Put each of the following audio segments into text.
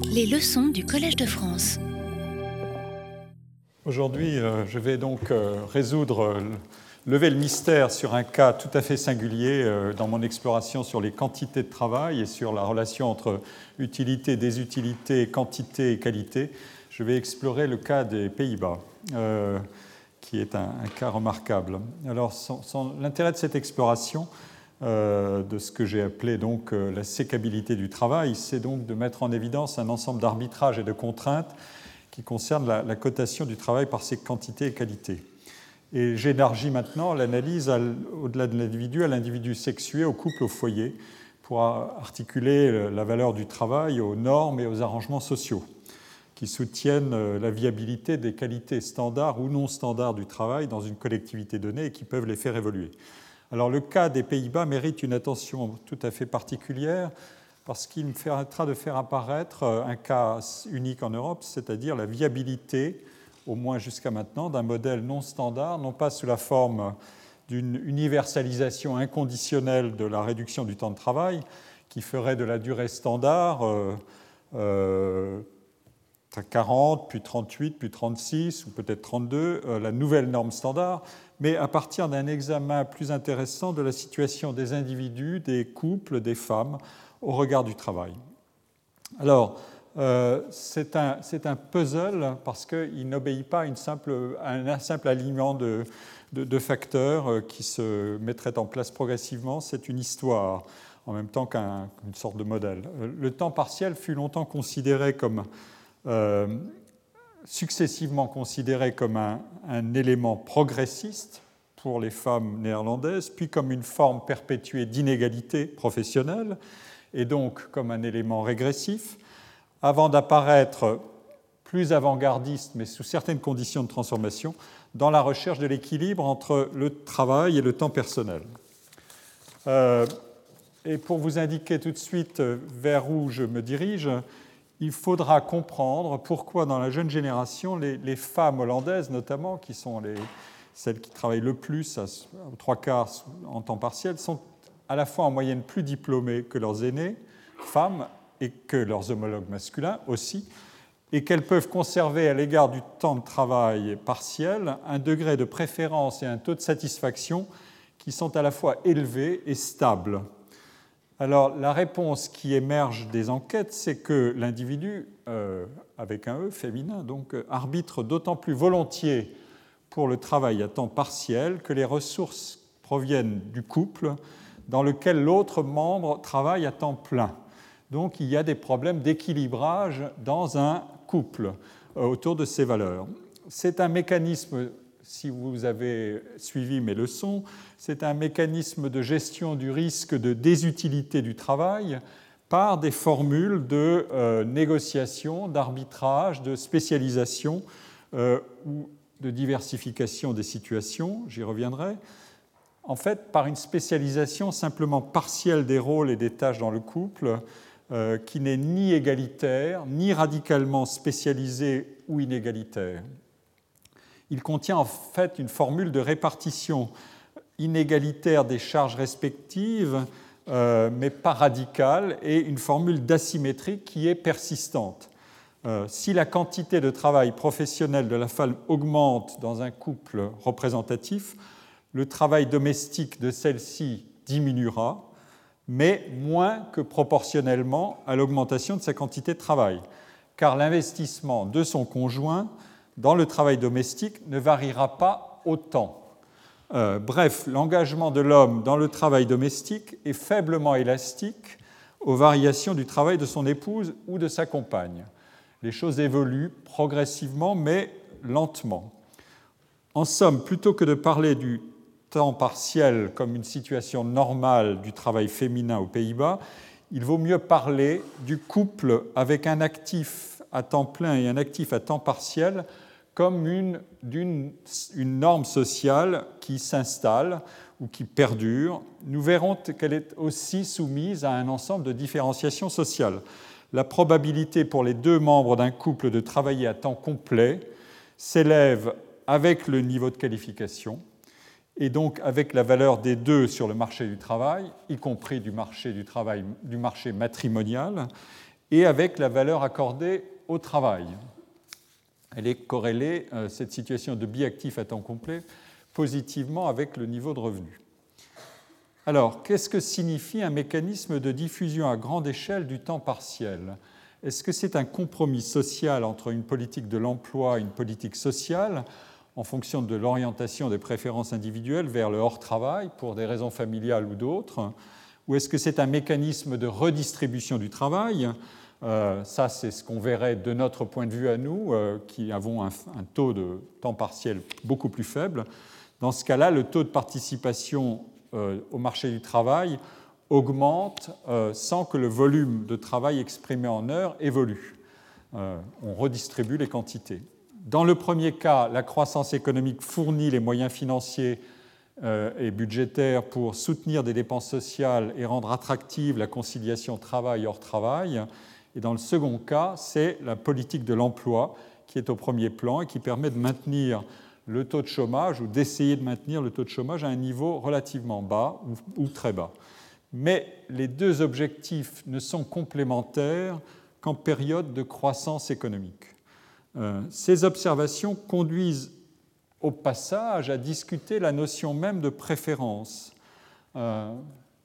Les leçons du Collège de France. Aujourd'hui, euh, je vais donc euh, résoudre, euh, lever le mystère sur un cas tout à fait singulier dans mon exploration sur les quantités de travail et sur la relation entre utilité, désutilité, quantité et qualité. Je vais explorer le cas des Pays-Bas, qui est un, cas remarquable. Alors, l'intérêt de cette exploration, de ce que j'ai appelé donc euh, la sécabilité du travail, c'est donc de mettre en évidence un ensemble d'arbitrages et de contraintes qui concernent la, cotation du travail par ses quantités et qualités. Et j'élargis maintenant l'analyse au-delà de l'individu à l'individu sexué, au couple, au foyer, pour articuler la valeur du travail aux normes et aux arrangements sociaux qui soutiennent euh, la viabilité des qualités standards ou non standards du travail dans une collectivité donnée et qui peuvent les faire évoluer. Alors le cas des Pays-Bas mérite une attention tout à fait particulière parce qu'il me permettra de faire apparaître euh, un cas unique en Europe, c'est-à-dire la viabilité, au moins jusqu'à maintenant, d'un modèle non standard, non pas sous la forme d'une universalisation inconditionnelle de la réduction du temps de travail, qui ferait de la durée standard euh, euh, 40, puis 38, puis 36, ou peut-être 32, euh, la nouvelle norme standard, mais à partir d'un examen plus intéressant de la situation des individus, des couples, des femmes au regard du travail. Alors, euh, c'est un, un, puzzle parce qu'il n'obéit pas à, un simple alignement de, de, facteurs euh, qui se mettraient en place progressivement. C'est une histoire en même temps qu'une sorte de modèle. Le temps partiel fut longtemps considéré comme euh, successivement considéré comme un, élément progressiste pour les femmes néerlandaises, puis comme une forme perpétuée d'inégalité professionnelle, et donc comme un élément régressif, avant d'apparaître plus avant-gardiste, mais sous certaines conditions de transformation, dans la recherche de l'équilibre entre le travail et le temps personnel. Euh, et pour vous indiquer tout de suite vers où je me dirige, il faudra comprendre pourquoi dans la jeune génération, les, femmes hollandaises notamment, qui sont les, celles qui travaillent le plus, à, trois quarts en temps partiel, sont à la fois en moyenne plus diplômées que leurs aînées, femmes, et que leurs homologues masculins aussi, et qu'elles peuvent conserver à l'égard du temps de travail partiel un degré de préférence et un taux de satisfaction qui sont à la fois élevés et stables. Alors la réponse qui émerge des enquêtes, c'est que l'individu, euh, avec un E féminin, donc, euh, arbitre d'autant plus volontiers pour le travail à temps partiel que les ressources proviennent du couple dans lequel l'autre membre travaille à temps plein. Donc il y a des problèmes d'équilibrage dans un couple euh, autour de ces valeurs. C'est un mécanisme si vous avez suivi mes leçons, c'est un mécanisme de gestion du risque de désutilité du travail par des formules de euh, négociation, d'arbitrage, de spécialisation euh, ou de diversification des situations, j'y reviendrai, en fait par une spécialisation simplement partielle des rôles et des tâches dans le couple, euh, qui n'est ni égalitaire, ni radicalement spécialisée ou inégalitaire il contient en fait une formule de répartition inégalitaire des charges respectives, euh, mais pas radicale, et une formule d'asymétrie qui est persistante. Euh, si la quantité de travail professionnel de la femme augmente dans un couple représentatif, le travail domestique de celle-ci diminuera, mais moins que proportionnellement à l'augmentation de sa quantité de travail, car l'investissement de son conjoint dans le travail domestique ne variera pas autant. Euh, bref, l'engagement de l'homme dans le travail domestique est faiblement élastique aux variations du travail de son épouse ou de sa compagne. Les choses évoluent progressivement mais lentement. En somme, plutôt que de parler du temps partiel comme une situation normale du travail féminin aux Pays-Bas, il vaut mieux parler du couple avec un actif à temps plein et un actif à temps partiel comme une, norme sociale qui s'installe ou qui perdure. Nous verrons qu'elle est aussi soumise à un ensemble de différenciations sociales. La probabilité pour les deux membres d'un couple de travailler à temps complet s'élève avec le niveau de qualification et donc avec la valeur des deux sur le marché du travail, y compris du marché du travail, du marché matrimonial, et avec la valeur accordée au travail. Elle est corrélée, cette situation de biactif à temps complet, positivement avec le niveau de revenu. Alors, qu'est-ce que signifie un mécanisme de diffusion à grande échelle du temps partiel? Est-ce que c'est un compromis social entre une politique de l'emploi et une politique sociale en fonction de l'orientation des préférences individuelles vers le hors-travail pour des raisons familiales ou d'autres? Ou est-ce que c'est un mécanisme de redistribution du travail? Euh, Ça, c'est ce qu'on verrait de notre point de vue à nous, euh, qui avons un, taux de temps partiel beaucoup plus faible. Dans ce cas-là, le taux de participation euh, au marché du travail augmente sans que le volume de travail exprimé en heures évolue. On redistribue les quantités. Dans le premier cas, la croissance économique fournit les moyens financiers et budgétaires pour soutenir des dépenses sociales et rendre attractive la conciliation travail hors travail. Et dans le second cas, c'est la politique de l'emploi qui est au premier plan et qui permet de maintenir le taux de chômage ou d'essayer de maintenir le taux de chômage à un niveau relativement bas ou, très bas. Mais les deux objectifs ne sont complémentaires qu'en période de croissance économique. Euh, ces observations conduisent au passage à discuter la notion même de préférence. Euh,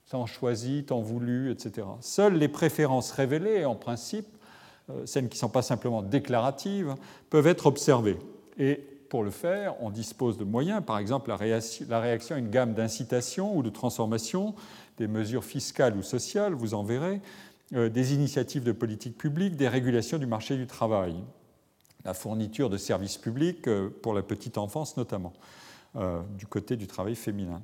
tant choisi, tant voulu, etc. Seules les préférences révélées, en principe, euh, celles qui ne sont pas simplement déclaratives, peuvent être observées. Et pour le faire, on dispose de moyens, par exemple la réaction à une gamme d'incitations ou de transformations, des mesures fiscales ou sociales, vous en verrez, euh, des initiatives de politique publique, des régulations du marché du travail, la fourniture de services publics euh, pour la petite enfance notamment, du côté du travail féminin.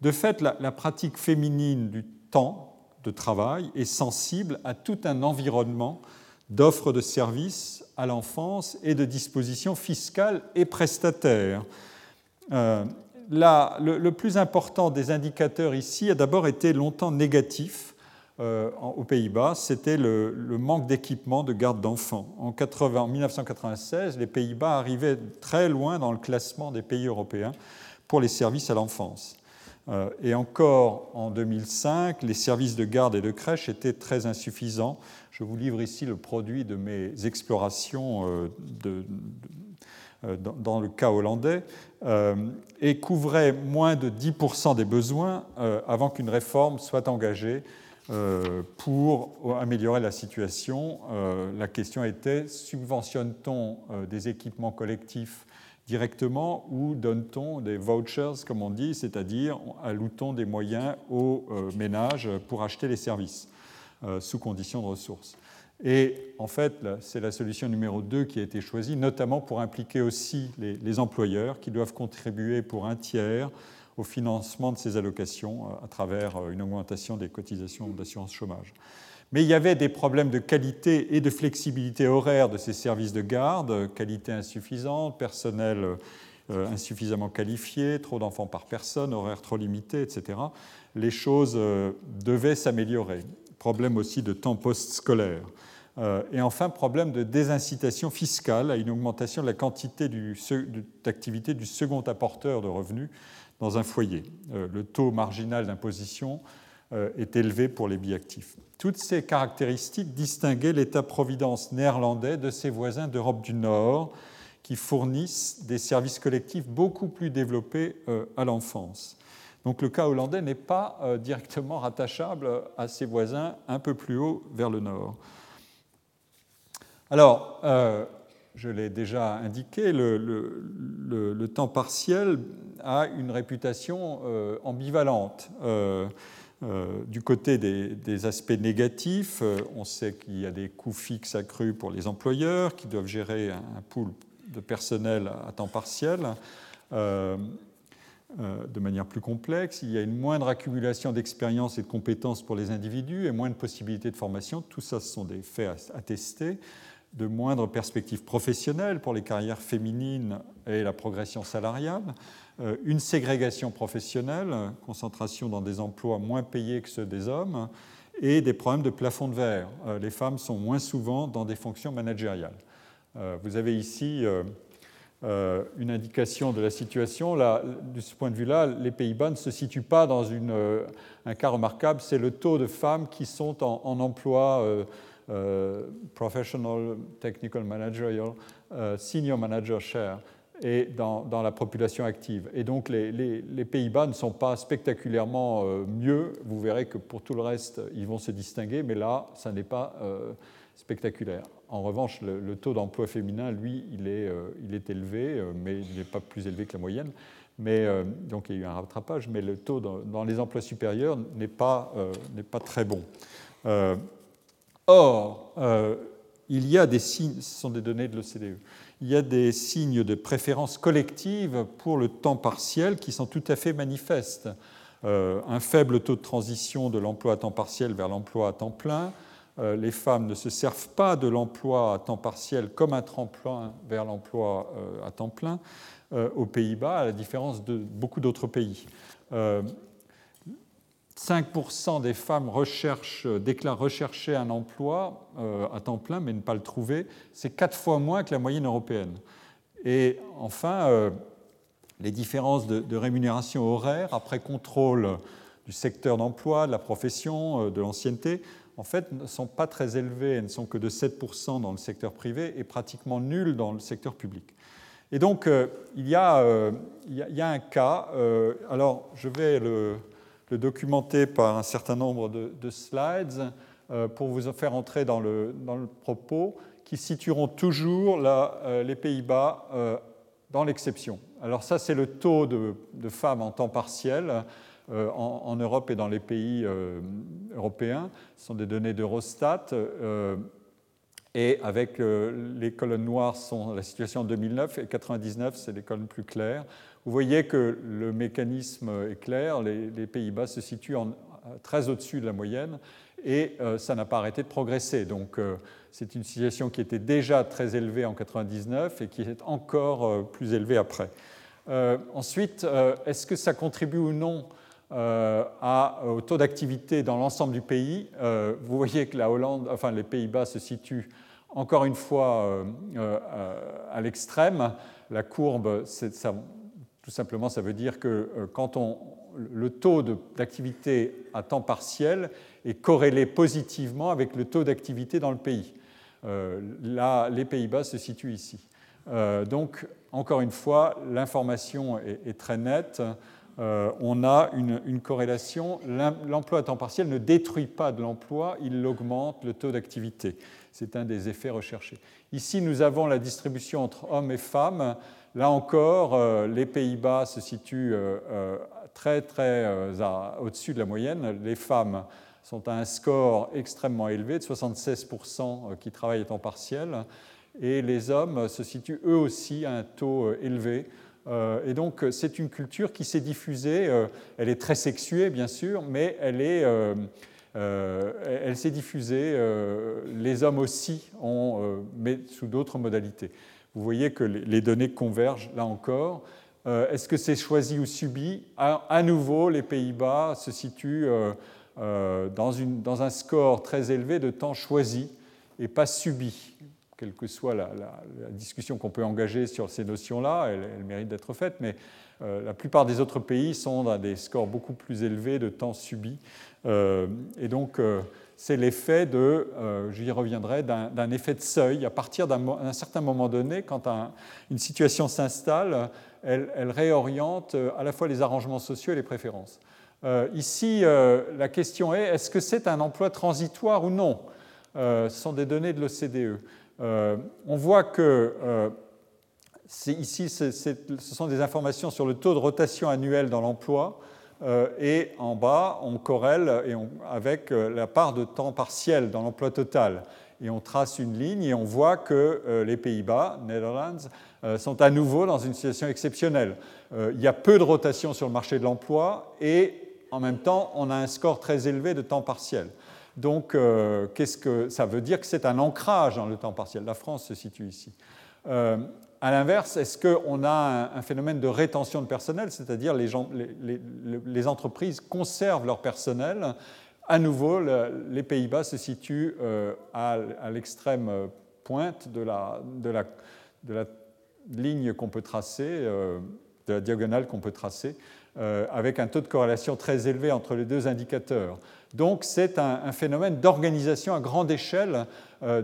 De fait, la pratique féminine du temps de travail est sensible à tout un environnement d'offres de services à l'enfance et de dispositions fiscales et prestataires. Euh, le, plus important des indicateurs ici a d'abord été longtemps négatif euh, aux Pays-Bas, c'était le, manque d'équipement de garde d'enfants. En, en 1996, les Pays-Bas arrivaient très loin dans le classement des pays européens pour les services à l'enfance. Euh, et encore en 2005, les services de garde et de crèche étaient très insuffisants je vous livre ici le produit de mes explorations euh, euh, dans le cas hollandais et couvrait moins de 10% des besoins avant qu'une réforme soit engagée pour améliorer la situation. La question était subventionne-t-on des équipements collectifs directement ou donne-t-on des vouchers, comme on dit, c'est-à-dire alloue-t-on des moyens aux ménages pour acheter les services euh, sous conditions de ressources. Et en fait, c'est la solution numéro 2 qui a été choisie, notamment pour impliquer aussi les, employeurs qui doivent contribuer pour un tiers au financement de ces allocations euh, à travers euh, une augmentation des cotisations d'assurance chômage. Mais il y avait des problèmes de qualité et de flexibilité horaire de ces services de garde, qualité insuffisante, personnel insuffisamment qualifié, trop d'enfants par personne, horaire trop limité, etc. Les choses devaient s'améliorer problème aussi de temps post-scolaire. Euh, et enfin, problème de désincitation fiscale à une augmentation de la quantité d'activité du second apporteur de revenus dans un foyer. Euh, le taux marginal d'imposition euh, est élevé pour les biactifs. Toutes ces caractéristiques distinguaient l'État-providence néerlandais de ses voisins d'Europe du Nord, qui fournissent des services collectifs beaucoup plus développés à l'enfance. Donc le cas hollandais n'est pas euh, directement rattachable à ses voisins un peu plus haut vers le nord. Alors, euh, je l'ai déjà indiqué, le, temps partiel a une réputation euh, ambivalente. Du côté des, aspects négatifs, on sait qu'il y a des coûts fixes accrus pour les employeurs qui doivent gérer un, un pool de personnel à temps partiel. Euh, de manière plus complexe, il y a une moindre accumulation d'expérience et de compétences pour les individus et moins de possibilités de formation. Tout ça, ce sont des faits attestés. De moindres perspectives professionnelles pour les carrières féminines et la progression salariale. Euh, une ségrégation professionnelle, concentration dans des emplois moins payés que ceux des hommes, et des problèmes de plafond de verre. Euh, les femmes sont moins souvent dans des fonctions managériales. Vous avez ici euh, une indication de la situation. Là, de ce point de vue-là, les Pays-Bas ne se situent pas dans euh, un cas remarquable, c'est le taux de femmes qui sont en, emploi Professional Technical Managerial Senior Manager Share et dans, la population active. Et donc les, Pays-Bas ne sont pas spectaculairement mieux. Vous verrez que pour tout le reste, ils vont se distinguer, mais là, ça n'est pas spectaculaire. En revanche, le, taux d'emploi féminin, lui, il est, est élevé, mais il n'est pas plus élevé que la moyenne mais, euh, donc il y a eu un rattrapage, mais le taux dans, les emplois supérieurs n'est pas, euh, pas, très bon. Euh, or, il y a des signes, ce sont des données de l'OCDE, il y a des signes de préférence collective pour le temps partiel qui sont tout à fait manifestes. un faible taux de transition de l'emploi à temps partiel vers l'emploi à temps plein, les femmes ne se servent pas de l'emploi à temps partiel comme un tremplin vers l'emploi à temps plein. Euh, aux Pays-Bas, à la différence de beaucoup d'autres pays. 5% euh, des femmes recherchent, déclarent rechercher un emploi euh, à temps plein mais ne pas le trouver. C'est quatre fois moins que la moyenne européenne. Et enfin, les différences de, rémunération horaire après contrôle du secteur d'emploi, de la profession, de l'ancienneté, en fait, ne sont pas très élevées. Elles ne sont que de 7% dans le secteur privé et pratiquement nulles dans le secteur public. Et donc, euh, il, y a, euh, il, y a, un cas. Euh, alors, je vais le, documenter par un certain nombre de, slides pour vous faire entrer dans le, dans le propos, qui situeront toujours les Pays-Bas dans l'exception. Alors, ça, c'est le taux de, femmes en temps partiel. En, Europe et dans les pays européens. Ce sont des données d'Eurostat. Et avec euh, les colonnes noires sont la situation en 2009 et 99, c'est les colonnes plus claires. Vous voyez que le mécanisme est clair, les, Pays-Bas se situent en, très au-dessus de la moyenne et euh, ça n'a pas arrêté de progresser. Donc euh, c'est une situation qui était déjà très élevée en 99 et qui est encore plus élevée après. ensuite, est-ce que ça contribue ou non euh, au taux d'activité dans l'ensemble du pays? Euh, vous voyez que la Hollande, enfin les Pays-Bas se situent encore une fois euh, à l'extrême. La courbe, ça, tout simplement, ça veut dire que quand on, le taux d'activité à temps partiel est corrélé positivement avec le taux d'activité dans le pays. là, les Pays-Bas se situent ici. donc, encore une fois, l'information est, très nette. Euh, on a une, corrélation. L'emploi à temps partiel ne détruit pas de l'emploi, il augmente le taux d'activité. C'est un des effets recherchés. Ici, nous avons la distribution entre hommes et femmes. Là encore, euh, les Pays-Bas se situent euh, très très au-dessus de la moyenne. Les femmes sont à un score extrêmement élevé, de 76% qui travaillent à temps partiel, et les hommes se situent eux aussi à un taux élevé euh, et donc, c'est une culture qui s'est diffusée. Euh, elle est très sexuée, bien sûr, mais. Euh, elle s'est diffusée, les hommes aussi, ont, mais sous d'autres modalités. Vous voyez que les données convergent là encore. Est-ce que c'est choisi ou subi? À, nouveau, les Pays-Bas se situent dans, une, dans, un score très élevé de temps choisi et pas subi quelle que soit la, discussion qu'on peut engager sur ces notions-là, elle, mérite d'être faite, mais euh, la plupart des autres pays sont dans des scores beaucoup plus élevés de temps subi. Euh, et donc, euh, c'est l'effet de, j'y reviendrai, d'un effet de seuil. À partir d'un certain moment donné, quand une situation s'installe, elle, réoriente à la fois les arrangements sociaux et les préférences. ici, la question est, est-ce que c'est un emploi transitoire ou non? Ce sont des données de l'OCDE. Euh, on voit que euh, ici, ce sont des informations sur le taux de rotation annuel dans l'emploi. Euh, et en bas, on corrèle avec la part de temps partiel dans l'emploi total. Et on trace une ligne et on voit que les Pays-Bas, Netherlands, sont à nouveau dans une situation exceptionnelle. il y a peu de rotation sur le marché de l'emploi et en même temps, on a un score très élevé de temps partiel. Donc, euh, qu'est-ce que ça veut dire que c'est un ancrage dans le temps partiel? La France se situe ici. Euh, à l'inverse, est-ce qu'on a un, phénomène de rétention de personnel, c'est-à-dire les, entreprises conservent leur personnel? À nouveau, les Pays-Bas se situent euh, à, l'extrême pointe de la, ligne qu'on peut tracer, de la diagonale qu'on peut tracer. avec un taux de corrélation très élevé entre les deux indicateurs. Donc c'est un, phénomène d'organisation à grande échelle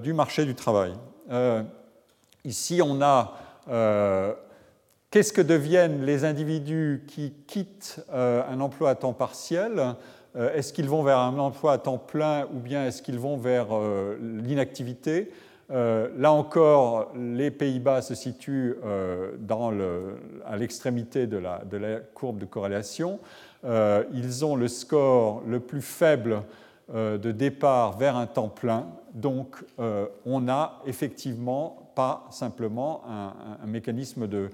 du marché du travail. ici, on a qu'est-ce que deviennent les individus qui quittent un emploi à temps partiel? Euh, est-ce qu'ils vont vers un emploi à temps plein ou bien est-ce qu'ils vont vers euh, l'inactivité? Euh, Là encore, les Pays-Bas se situent à l'extrémité de la, courbe de corrélation. ils ont le score le plus faible de départ vers un temps plein. Donc, on n'a effectivement pas simplement un, mécanisme de,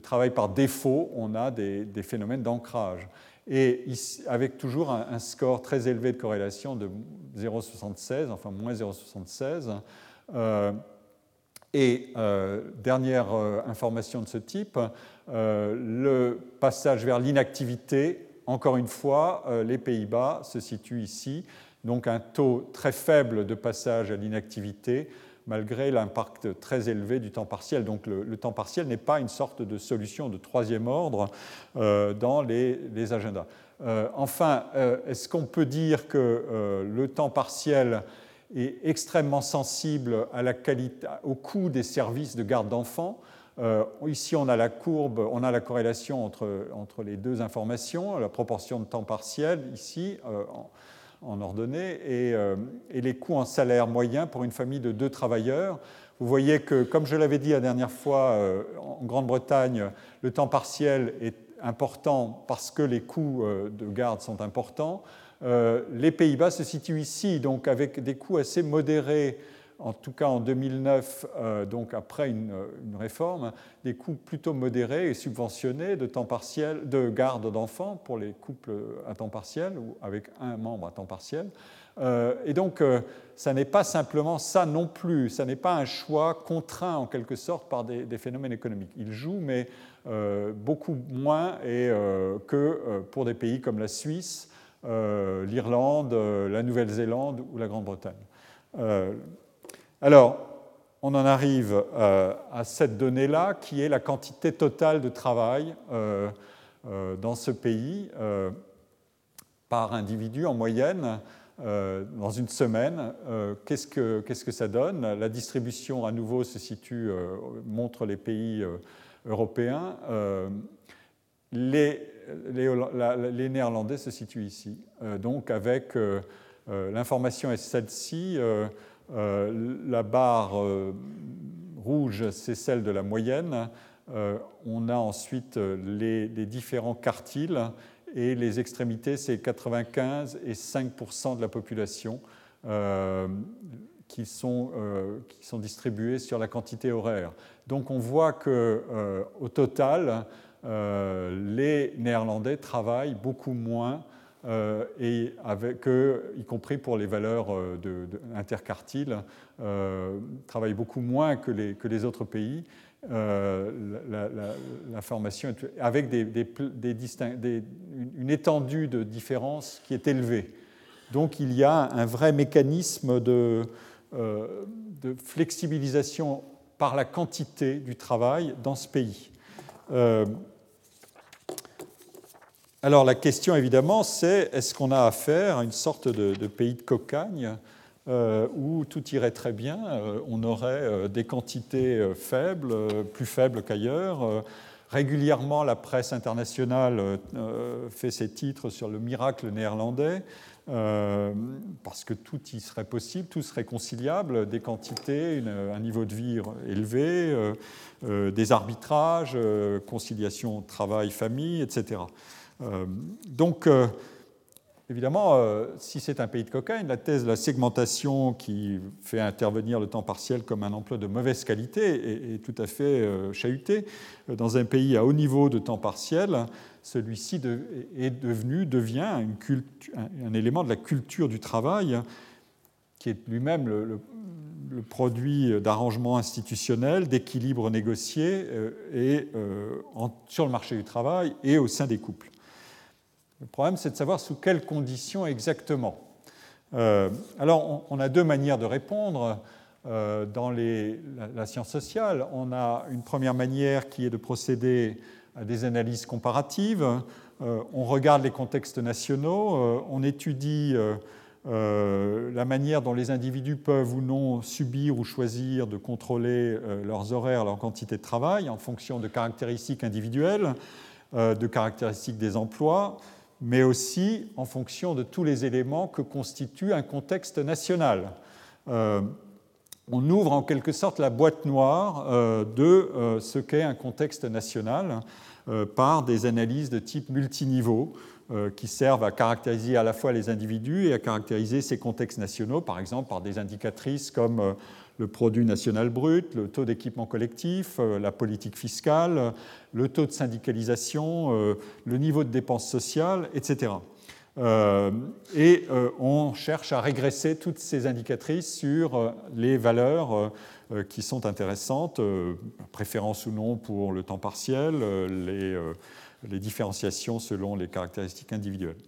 travail par défaut, on a des phénomènes d'ancrage et avec toujours un, score très élevé de corrélation de 0,76, enfin moins 0,76. Euh, et euh, dernière euh, information de ce type, le passage vers l'inactivité, encore une fois, les Pays-Bas se situent ici, donc un taux très faible de passage à l'inactivité malgré l'impact très élevé du temps partiel. Donc le, temps partiel n'est pas une sorte de solution de troisième ordre euh, dans les, agendas. Euh, enfin, euh, est-ce qu'on peut dire que le temps partiel est extrêmement sensible à la qualité, au coût des services de garde d'enfants? Ici, on a la courbe, on a la corrélation entre, entre les deux informations, la proportion de temps partiel ici, en ordonnée euh, et, les coûts en salaire moyen pour une famille de deux travailleurs. Vous voyez que, comme je l'avais dit la dernière fois, euh, en Grande-Bretagne, le temps partiel est important parce que les coûts euh, de garde sont importants. Les Pays-Bas se situent ici, donc avec des coûts assez modérés en tout cas en 2009, euh, donc après une, réforme, des coûts plutôt modérés et subventionnés de temps partiel, de garde d'enfants pour les couples à temps partiel ou avec un membre à temps partiel. Euh, et donc, euh, ça n'est pas simplement ça non plus, ça n'est pas un choix contraint en quelque sorte par des, phénomènes économiques. Il joue, mais beaucoup moins que pour des pays comme la Suisse, l'Irlande, la Nouvelle-Zélande ou la Grande-Bretagne. Alors, on en arrive euh, à cette donnée-là, qui est la quantité totale de travail euh, euh, dans ce pays par individu en moyenne dans une semaine. Qu'est-ce que, ça donne? La distribution, à nouveau, se situe, montre les pays européens. Les, les, Néerlandais se situent ici. donc, avec l'information est celle-ci. Euh, la barre euh, rouge, c'est celle de la moyenne. Euh, on a ensuite les, différents quartiles et les extrémités, c'est 95 et 5% de la population qui sont, qui, sont, distribués sur la quantité horaire. Donc on voit qu'au total, les Néerlandais travaillent beaucoup moins euh, et avec y compris pour les valeurs euh, de, intercartiles, euh, travaillent beaucoup moins que les, autres pays. la, formation avec des, des, une étendue de différence qui est élevée. Donc il y a un vrai mécanisme de, de flexibilisation par la quantité du travail dans ce pays. Alors la question évidemment, c'est est-ce qu'on a affaire à une sorte de, pays de cocagne euh, où tout irait très bien, euh, on aurait euh, des quantités faibles, plus faibles qu'ailleurs. régulièrement, la presse internationale fait ses titres sur le miracle néerlandais. parce que tout y serait possible, tout serait conciliable, des quantités, un niveau de vie élevé, des arbitrages, conciliation travail-famille, etc. Euh, donc, euh, évidemment, euh, si c'est un pays de cocaïne, la thèse de la segmentation qui fait intervenir le temps partiel comme un emploi de mauvaise qualité est, tout à fait chahutée. Dans un pays à haut niveau de temps partiel, celui-ci est devenu, devient un, élément de la culture du travail qui est lui-même le, produit d'arrangements institutionnels, d'équilibres négociés et, sur le marché du travail et au sein des couples. Le problème, c'est de savoir sous quelles conditions exactement. Euh, alors, on, a deux manières de répondre. Euh, dans la, science sociale, on a une première manière qui est de procéder à des analyses comparatives. on regarde les contextes nationaux, on étudie la manière dont les individus peuvent ou non subir ou choisir de contrôler leurs horaires, leur quantité de travail en fonction de caractéristiques individuelles, de caractéristiques des emplois, mais aussi en fonction de tous les éléments que constitue un contexte national. Euh, on ouvre en quelque sorte la boîte noire euh, de euh, ce qu'est un contexte national par des analyses de type multiniveau qui servent à caractériser à la fois les individus et à caractériser ces contextes nationaux, par exemple par des indicatrices comme le produit national brut, le taux d'équipement collectif, euh, la politique fiscale, le taux de syndicalisation, euh, le niveau de dépenses sociales, etc. et euh, on cherche à régresser toutes ces indicatrices sur les valeurs qui sont intéressantes, préférence ou non pour le temps partiel, les différenciations selon les caractéristiques individuelles.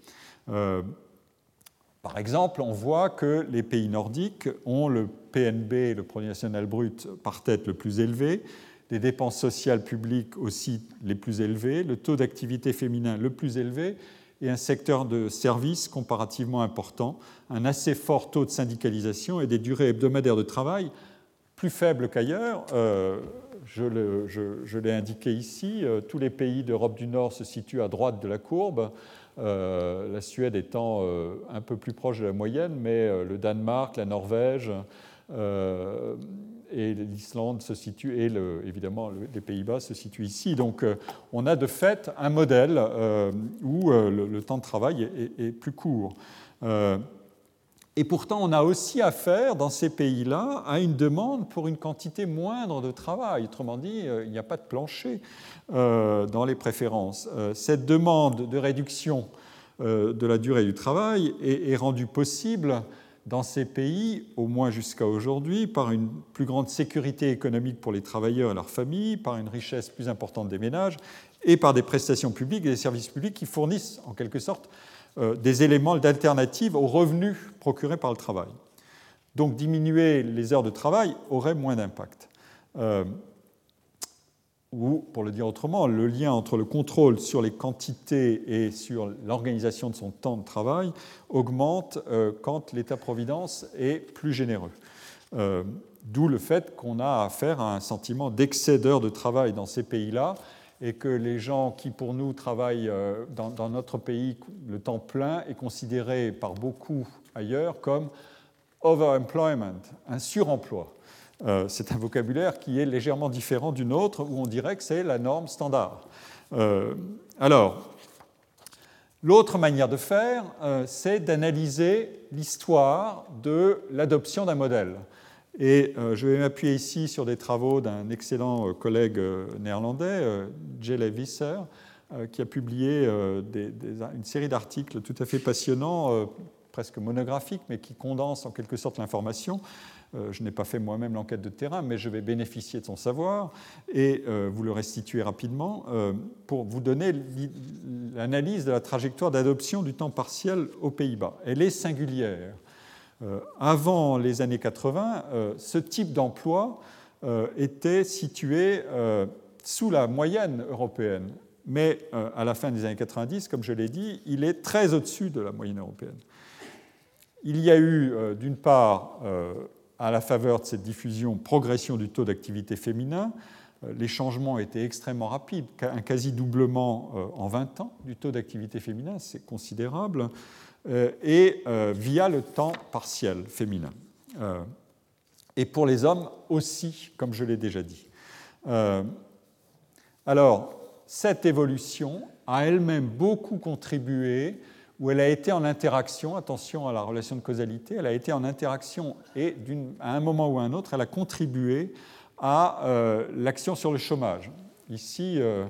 Par exemple, on voit que les pays nordiques ont le PNB, le produit national brut, par tête le plus élevé, les dépenses sociales publiques aussi les plus élevées, le taux d'activité féminin le plus élevé et un secteur de services comparativement important, un assez fort taux de syndicalisation et des durées hebdomadaires de travail plus faibles qu'ailleurs. Euh, je l'ai indiqué ici, euh, tous les pays d'Europe du Nord se situent à droite de la courbe. Euh, la Suède étant un peu plus proche de la moyenne, mais le Danemark, la Norvège et l'Islande se situent, et évidemment les Pays-Bas se situent ici. Donc on a de fait un modèle où le, temps de travail est, plus court. Et pourtant, on a aussi affaire dans ces pays-là à une demande pour une quantité moindre de travail. Autrement dit, il n'y a pas de plancher euh, dans les préférences. Euh, cette demande de réduction euh, de la durée du travail est rendue possible dans ces pays, au moins jusqu'à aujourd'hui, par une plus grande sécurité économique pour les travailleurs et leurs familles, par une richesse plus importante des ménages et par des prestations publiques et des services publics qui fournissent en quelque sorte des éléments d'alternative aux revenus procurés par le travail. Donc diminuer les heures de travail aurait moins d'impact ou, pour le dire autrement, le lien entre le contrôle sur les quantités et sur l'organisation de son temps de travail augmente euh, quand l'État-providence est plus généreux. Euh, d'où le fait qu'on a affaire à un sentiment d'excès d'heures de travail dans ces pays-là et que les gens qui, pour nous, travaillent euh, dans, dans, notre pays, le temps plein est considéré par beaucoup ailleurs comme overemployment, un suremploi. Euh, c'est un vocabulaire qui est légèrement différent d'une autre où on dirait que c'est la norme standard. Euh, alors, l'autre manière de faire, euh, c'est d'analyser l'histoire de l'adoption d'un modèle. Et je vais m'appuyer ici sur des travaux d'un excellent collègue néerlandais, Jelle Visser, qui a publié une série d'articles tout à fait passionnants, presque monographiques, mais qui condensent en quelque sorte l'information euh, je n'ai pas fait moi-même l'enquête de terrain, mais je vais bénéficier de son savoir et euh, vous le restituer rapidement euh, pour vous donner l'analyse de la trajectoire d'adoption du temps partiel aux Pays-Bas. Elle est singulière. Avant les années 80, ce type d'emploi était situé sous la moyenne européenne. Mais à la fin des années 90, comme je l'ai dit, il est très au-dessus de la moyenne européenne. Il y a eu, d'une part, à la faveur de cette diffusion, progression du taux d'activité féminin. Euh, les changements étaient extrêmement rapides, un quasi-doublement euh, en 20 ans du taux d'activité féminin, c'est considérable, euh, et via le temps partiel féminin. Et pour les hommes aussi, comme je l'ai déjà dit. Alors, cette évolution a elle-même beaucoup contribué où elle a été en interaction, attention à la relation de causalité, elle a été en interaction et à un moment ou à un autre, elle a contribué à euh, l'action sur le chômage. Ici, euh,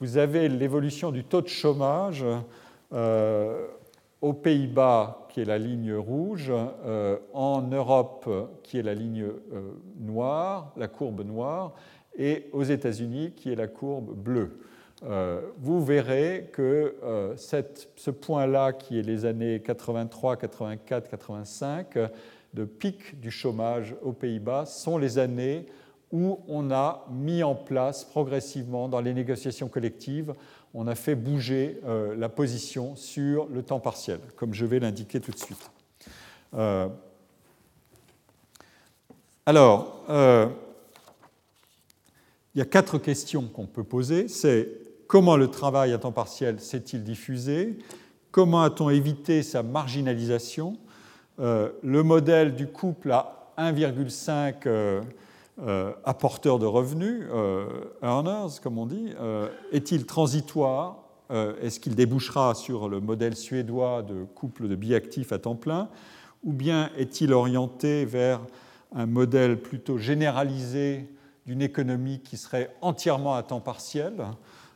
vous avez l'évolution du taux de chômage euh, aux Pays-Bas, qui est la ligne rouge, en Europe, qui est la ligne noire, la courbe noire, et aux États-Unis, qui est la courbe bleue. Euh, vous verrez que euh, ce point-là, qui est les années 83, 84, 85, de pic du chômage aux Pays-Bas, sont les années où on a mis en place progressivement dans les négociations collectives, on a fait bouger euh, la position sur le temps partiel, comme je vais l'indiquer tout de suite. Alors, il y a quatre questions qu'on peut poser. C'est comment le travail à temps partiel s'est-il diffusé Comment a-t-on évité sa marginalisation Le modèle du couple à 1,5 euh, apporteur de revenus, euh, earners comme on dit, euh, est-il transitoire Est-ce qu'il débouchera sur le modèle suédois de couple de biactifs à temps plein Ou bien est-il orienté vers un modèle plutôt généralisé d'une économie qui serait entièrement à temps partiel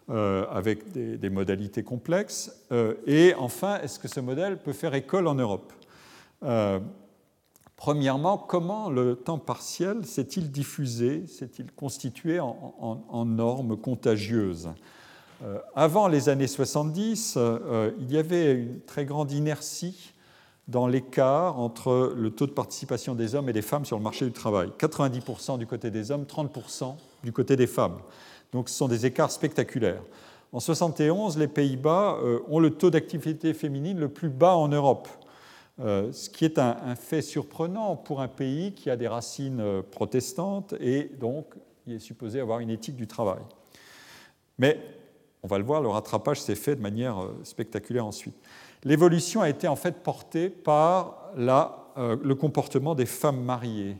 avec des, modalités complexes Et enfin, est-ce que ce modèle peut faire école en Europe Premièrement, comment le temps partiel s'est-il diffusé, s'est-il constitué en, normes contagieuses euh, Avant les années 70, euh, il y avait une très grande inertie dans l'écart entre le taux de participation des hommes et des femmes sur le marché du travail. 90% du côté des hommes, 30% du côté des femmes. Donc ce sont des écarts spectaculaires. En 71, les Pays-Bas euh, ont le taux d'activité féminine le plus bas en Europe. Euh, ce qui est un, fait surprenant pour un pays qui a des racines euh, protestantes et donc il est supposé avoir une éthique du travail. Mais on va le voir, le rattrapage s'est fait de manière spectaculaire ensuite. L'évolution a été en fait portée par le comportement des femmes mariées.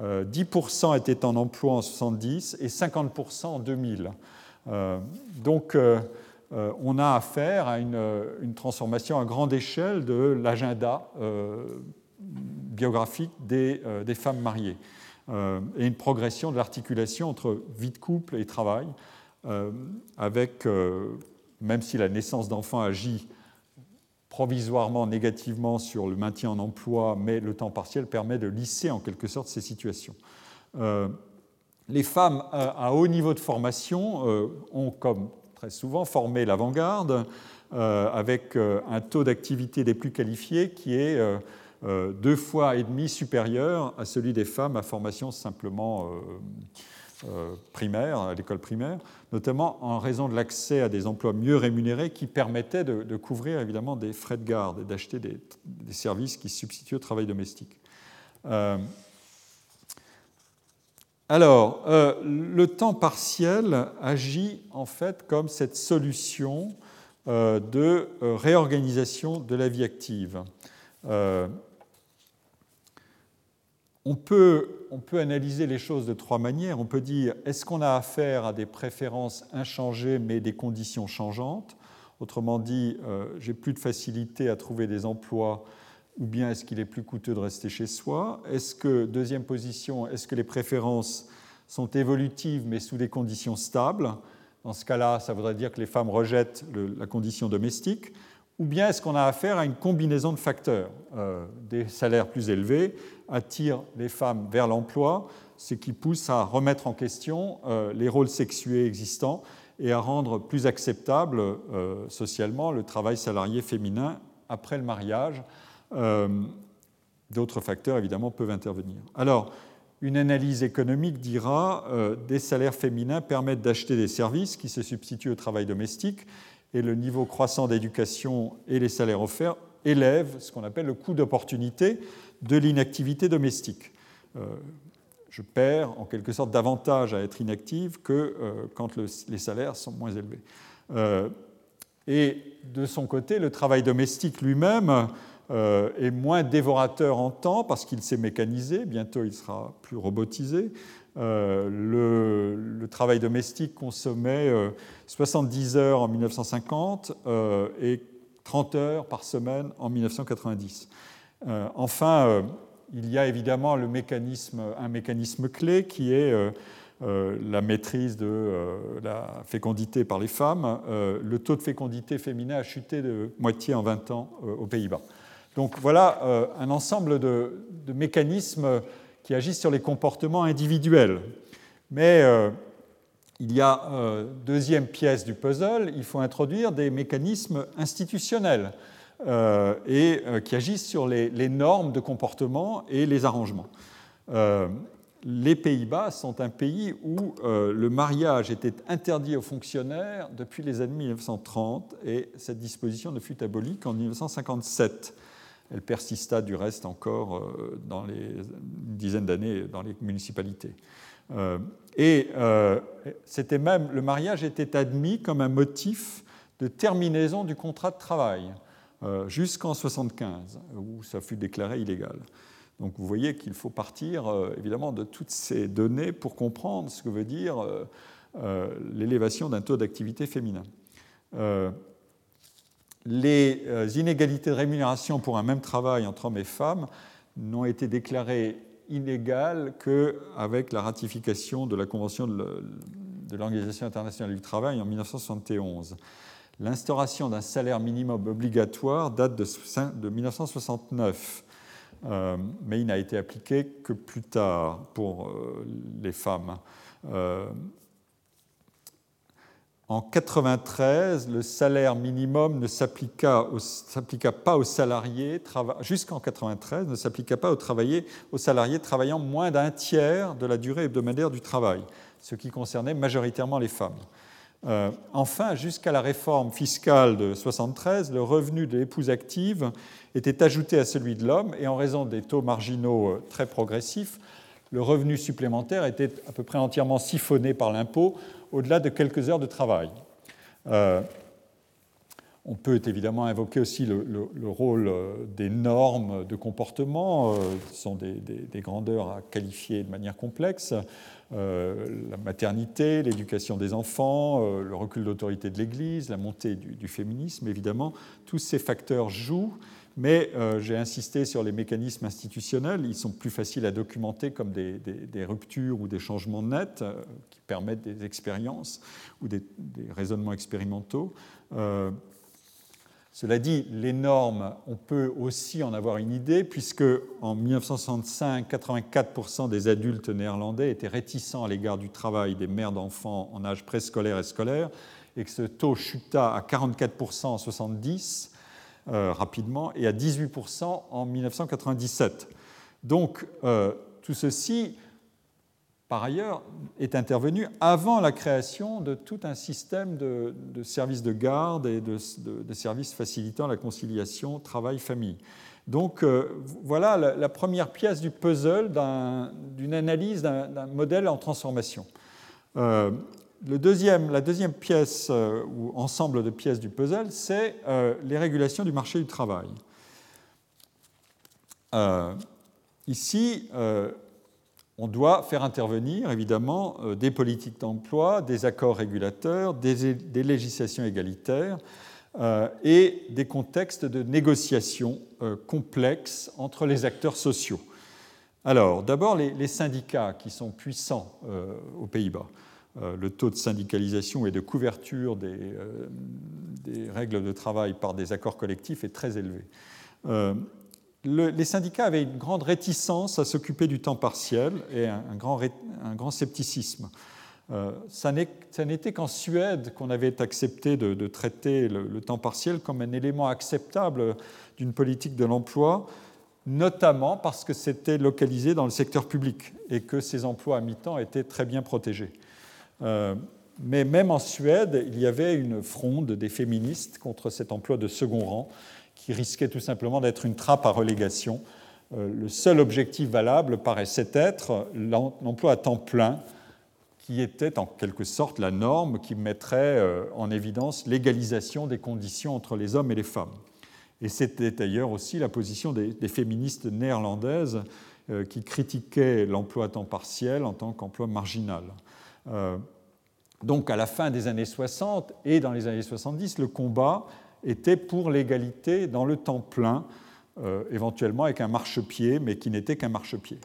10% étaient en emploi en 70 et 50% en 2000. donc euh, on a affaire à euh, une, transformation à grande échelle de l'agenda euh, biographique des, femmes mariées et une progression de l'articulation entre vie de couple et travail, avec, même si la naissance d'enfants agit provisoirement négativement sur le maintien en emploi, mais le temps partiel permet de lisser en quelque sorte ces situations. les femmes à haut niveau de formation ont comme très souvent formé l'avant-garde, euh, avec euh, un taux d'activité des plus qualifiés qui est euh, deux fois et demi supérieur à celui des femmes à formation simplement primaire, à l'école primaire, notamment en raison de l'accès à des emplois mieux rémunérés qui permettaient de, couvrir évidemment des frais de garde et d'acheter des, services qui substituent au travail domestique. Alors, euh, le temps partiel agit en fait comme cette solution euh, de euh, réorganisation de la vie active. On peut, analyser les choses de trois manières. On peut dire est-ce qu'on a affaire à des préférences inchangées mais des conditions changeantes? Autrement dit, j'ai plus de facilité à trouver des emplois ou bien est-ce qu'il est plus coûteux de rester chez soi? Est-ce que, deuxième position, est-ce que les préférences sont évolutives mais sous des conditions stables? Dans ce cas-là, ça voudrait dire que les femmes rejettent la condition domestique. Ou bien est-ce qu'on a affaire à une combinaison de facteurs euh, Des salaires plus élevés attirent les femmes vers l'emploi, ce qui pousse à remettre en question euh, les rôles sexués existants et à rendre plus acceptable euh, socialement le travail salarié féminin après le mariage. Euh, d'autres facteurs, évidemment, peuvent intervenir. Alors, une analyse économique dira des salaires féminins permettent d'acheter des services qui se substituent au travail domestique et le niveau croissant d'éducation et les salaires offerts élèvent ce qu'on appelle le coût d'opportunité de l'inactivité domestique. Euh, je perds en quelque sorte davantage à être inactive que quand les salaires sont moins élevés. et de son côté, le travail domestique lui-même euh, est moins dévorateur en temps parce qu'il s'est mécanisé, bientôt il sera plus robotisé. Euh, le, travail domestique consommait 70 euh, heures en 1950 et 30 heures par semaine en 1990. Enfin, il y a évidemment un mécanisme clé qui est la maîtrise de la fécondité par les femmes. le taux de fécondité féminin a chuté de moitié en 20 ans aux Pays-Bas. Donc voilà euh, un ensemble de, mécanismes qui agissent sur les comportements individuels. Mais euh, il y a euh, deuxième pièce du puzzle, il faut introduire des mécanismes institutionnels et qui agissent sur les, normes de comportement et les arrangements. les Pays-Bas sont un pays où le mariage était interdit aux fonctionnaires depuis les années 1930 et cette disposition ne fut abolie qu'en 1957. Elle persista du reste encore dans les dizaines d'années dans les municipalités. Et c'était même, le mariage était admis comme un motif de terminaison du contrat de travail jusqu'en 1975, où ça fut déclaré illégal. Donc vous voyez qu'il faut partir euh, évidemment de toutes ces données pour comprendre ce que veut dire euh, euh, l'élévation d'un taux d'activité féminin. les inégalités de rémunération pour un même travail entre hommes et femmes n'ont été déclarées inégales qu'avec la ratification de la Convention de l'Organisation internationale du travail en 1971. L'instauration d'un salaire minimum obligatoire date de 1969 euh, mais il n'a été appliqué que plus tard pour euh, les femmes. Euh, en 1993, le salaire minimum ne s'appliqua, pas aux salariés, jusqu'en 1993, ne s'appliqua pas aux, aux salariés travaillant moins d'un tiers de la durée hebdomadaire du travail, ce qui concernait majoritairement les femmes. Euh, enfin, jusqu'à la réforme fiscale de 1973, le revenu de l'épouse active était ajouté à celui de l'homme et en raison des taux marginaux euh, très progressifs, le revenu supplémentaire était à peu près entièrement siphonné par l'impôt au-delà de quelques heures de travail. Euh, on peut évidemment invoquer aussi le, rôle des normes de comportement, ce sont des grandeurs à qualifier de manière complexe. Euh, la maternité, l'éducation des enfants, euh, le recul d'autorité de l'Église, la montée du, féminisme, évidemment, tous ces facteurs jouent, mais euh, j'ai insisté sur les mécanismes institutionnels, ils sont plus faciles à documenter comme des, ruptures ou des changements nets qui permettent des expériences ou des, raisonnements expérimentaux. Cela dit, les normes, on peut aussi en avoir une idée, puisque en 1965, 84% des adultes néerlandais étaient réticents à l'égard du travail des mères d'enfants en âge préscolaire et scolaire, et que ce taux chuta à 44% en 1970 euh, rapidement et à 18% en 1997. Donc, euh, tout ceci par ailleurs, est intervenu avant la création de tout un système de, services de garde et de, services facilitant la conciliation travail-famille. Donc euh, voilà la, première pièce du puzzle d'une analyse d'un modèle en transformation. Euh, la deuxième pièce euh, ou ensemble de pièces du puzzle, c'est les régulations du marché du travail. ici, on doit faire intervenir évidemment euh, des politiques d'emploi, des accords régulateurs, des, législations égalitaires euh, et des contextes de négociation euh, complexes entre les acteurs sociaux. Alors, d'abord, les, syndicats qui sont puissants aux Pays-Bas. le taux de syndicalisation et de couverture des, des, règles de travail par des accords collectifs est très élevé les syndicats avaient une grande réticence à s'occuper du temps partiel et un, grand, scepticisme. Euh, ça n'était qu'en Suède qu'on avait accepté de, traiter le, temps partiel comme un élément acceptable d'une politique de l'emploi, notamment parce que c'était localisé dans le secteur public et que ces emplois à mi-temps étaient très bien protégés. Euh, mais même en Suède, il y avait une fronde des féministes contre cet emploi de second rang qui risquait tout simplement d'être une trappe à relégation. Euh, le seul objectif valable paraissait être l'emploi à temps plein, qui était en quelque sorte la norme qui mettrait euh, en évidence l'égalisation des conditions entre les hommes et les femmes. Et c'était d'ailleurs aussi la position des, féministes néerlandaises euh, qui critiquaient l'emploi à temps partiel en tant qu'emploi marginal. donc à la fin des années 60 et dans les années 70, le combat était pour l'égalité dans le temps plein, euh, éventuellement avec un marchepied, mais qui n'était qu'un marchepied.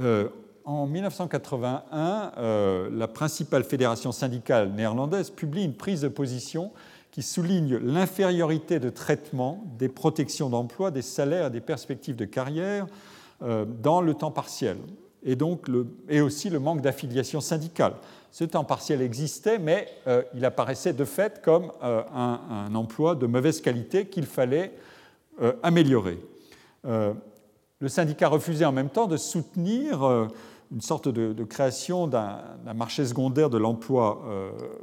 Euh, en 1981, euh, la principale fédération syndicale néerlandaise publie une prise de position qui souligne l'infériorité de traitement des protections d'emploi, des salaires et des perspectives de carrière dans le temps partiel, et, donc et aussi le manque d'affiliation syndicale ce temps partiel existait, mais euh, il apparaissait de fait comme euh, un, emploi de mauvaise qualité qu'il fallait euh, améliorer. le syndicat refusait en même temps de soutenir une sorte de, création d'un marché secondaire de l'emploi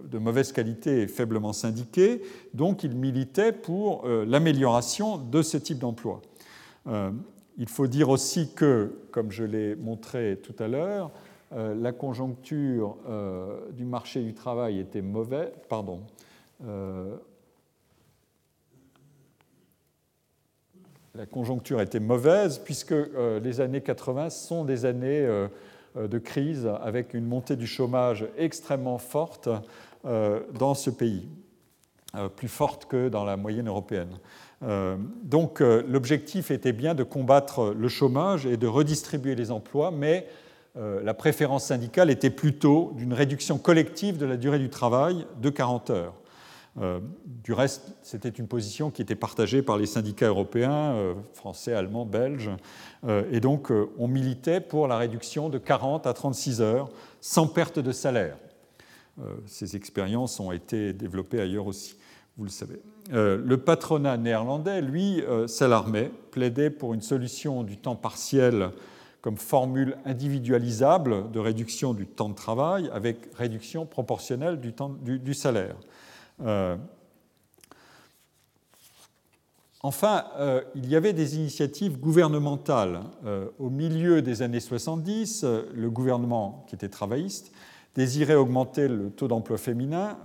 de mauvaise qualité et faiblement syndiqué. Donc il militait pour l'amélioration de ce type d'emploi. il faut dire aussi que, comme je l'ai montré tout à l'heure, la conjoncture du marché du travail était mauvaise. Pardon. la conjoncture était mauvaise, puisque euh, les années 80 sont des années euh, euh, de crise avec une montée du chômage extrêmement forte dans ce pays, plus forte que dans la moyenne européenne. Donc l'objectif était bien de combattre le chômage et de redistribuer les emplois, mais la préférence syndicale était plutôt d'une réduction collective de la durée du travail de 40 heures. Euh, du reste, c'était une position qui était partagée par les syndicats européens, euh, français, allemands, belges, euh, et donc on militait pour la réduction de 40 à 36 heures sans perte de salaire. Ces expériences ont été développées ailleurs aussi, vous le savez. Le patronat néerlandais, lui, s'alarmait, plaidait pour une solution du temps partiel comme formule individualisable de réduction du temps de travail avec réduction proportionnelle du, temps, du salaire. Euh, enfin, euh, il y avait des initiatives gouvernementales. Euh, au milieu des années 70, le gouvernement, qui était travailliste, désirait augmenter le taux d'emploi féminin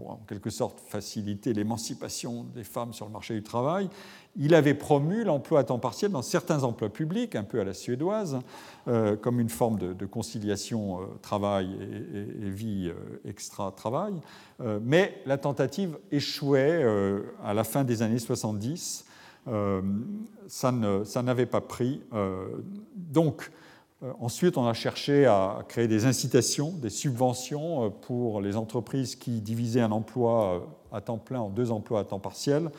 pour en quelque sorte faciliter l'émancipation des femmes sur le marché du travail il avait promu l'emploi à temps partiel dans certains emplois publics, un peu à la suédoise, euh, comme une forme de, conciliation euh, travail et, vie euh, extra-travail. mais la tentative échouait à la fin des années 70. ça n'avait pas pris. donc, Ensuite, on a cherché à créer des incitations, des subventions pour les entreprises qui divisaient un emploi à temps plein en deux emplois à temps partiel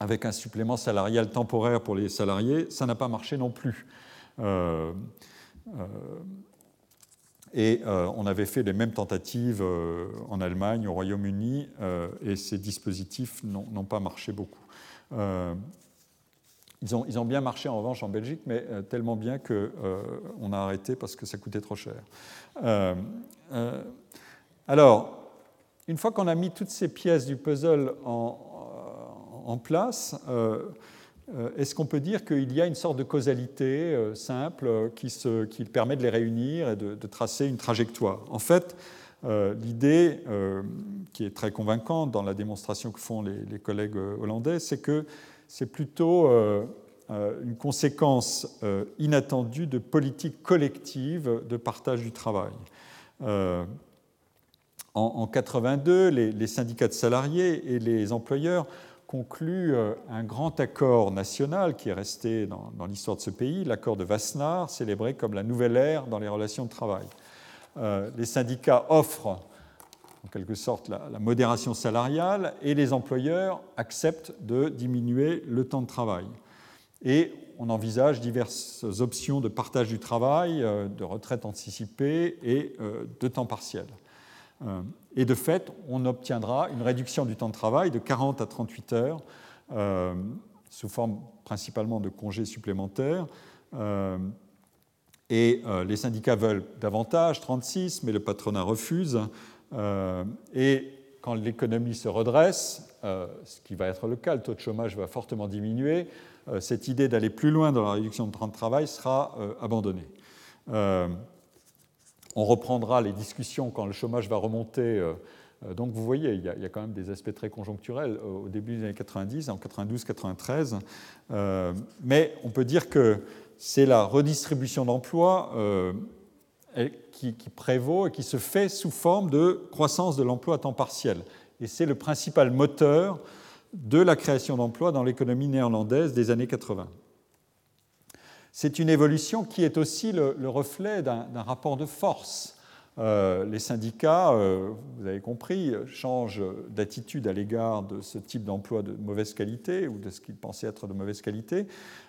avec un supplément salarial temporaire pour les salariés, ça n'a pas marché non plus. Euh, euh, et euh, on avait fait les mêmes tentatives en Allemagne, au Royaume-Uni, et ces dispositifs n'ont pas marché beaucoup. Ils ont, bien marché en revanche en Belgique, mais tellement bien qu'on a arrêté parce que ça coûtait trop cher. alors, une fois qu'on a mis toutes ces pièces du puzzle en, place, euh, euh, est-ce qu'on peut dire qu'il y a une sorte de causalité euh, simple qui, permet de les réunir et de, tracer une trajectoire? En fait, l'idée qui est très convaincante dans la démonstration que font les, collègues hollandais, c'est que c'est plutôt une conséquence inattendue de politiques collectives de partage du travail. En, en 82, les, syndicats de salariés et les employeurs conclut euh, un grand accord national qui est resté dans, l'histoire de ce pays, l'accord de Wassenaar, célébré comme la nouvelle ère dans les relations de travail. Euh, les syndicats offrent en quelque sorte la, modération salariale et les employeurs acceptent de diminuer le temps de travail. Et on envisage diverses options de partage du travail, euh, de retraite anticipée et de temps partiel. Et de fait, on obtiendra une réduction du temps de travail de 40 à 38 heures, euh, sous forme principalement de congés supplémentaires. Euh, et euh, les syndicats veulent davantage, 36, mais le patronat refuse. Et quand l'économie se redresse, ce qui va être le cas, le taux de chômage va fortement diminuer, cette idée d'aller plus loin dans la réduction de temps de travail sera abandonnée. On reprendra les discussions quand le chômage va remonter. Euh, euh, donc vous voyez, il y, a, quand même des aspects très conjoncturels euh, au début des années 90, en 92-93. mais on peut dire que c'est la redistribution d'emplois qui, qui, prévaut et qui se fait sous forme de croissance de l'emploi à temps partiel. Et c'est le principal moteur de la création d'emplois dans l'économie néerlandaise des années 80. C'est une évolution qui est aussi le, reflet d'un rapport de force. Euh, les syndicats, euh, vous avez compris, changent d'attitude à l'égard de ce type d'emploi de mauvaise qualité ou de ce qu'ils pensaient être de mauvaise qualité.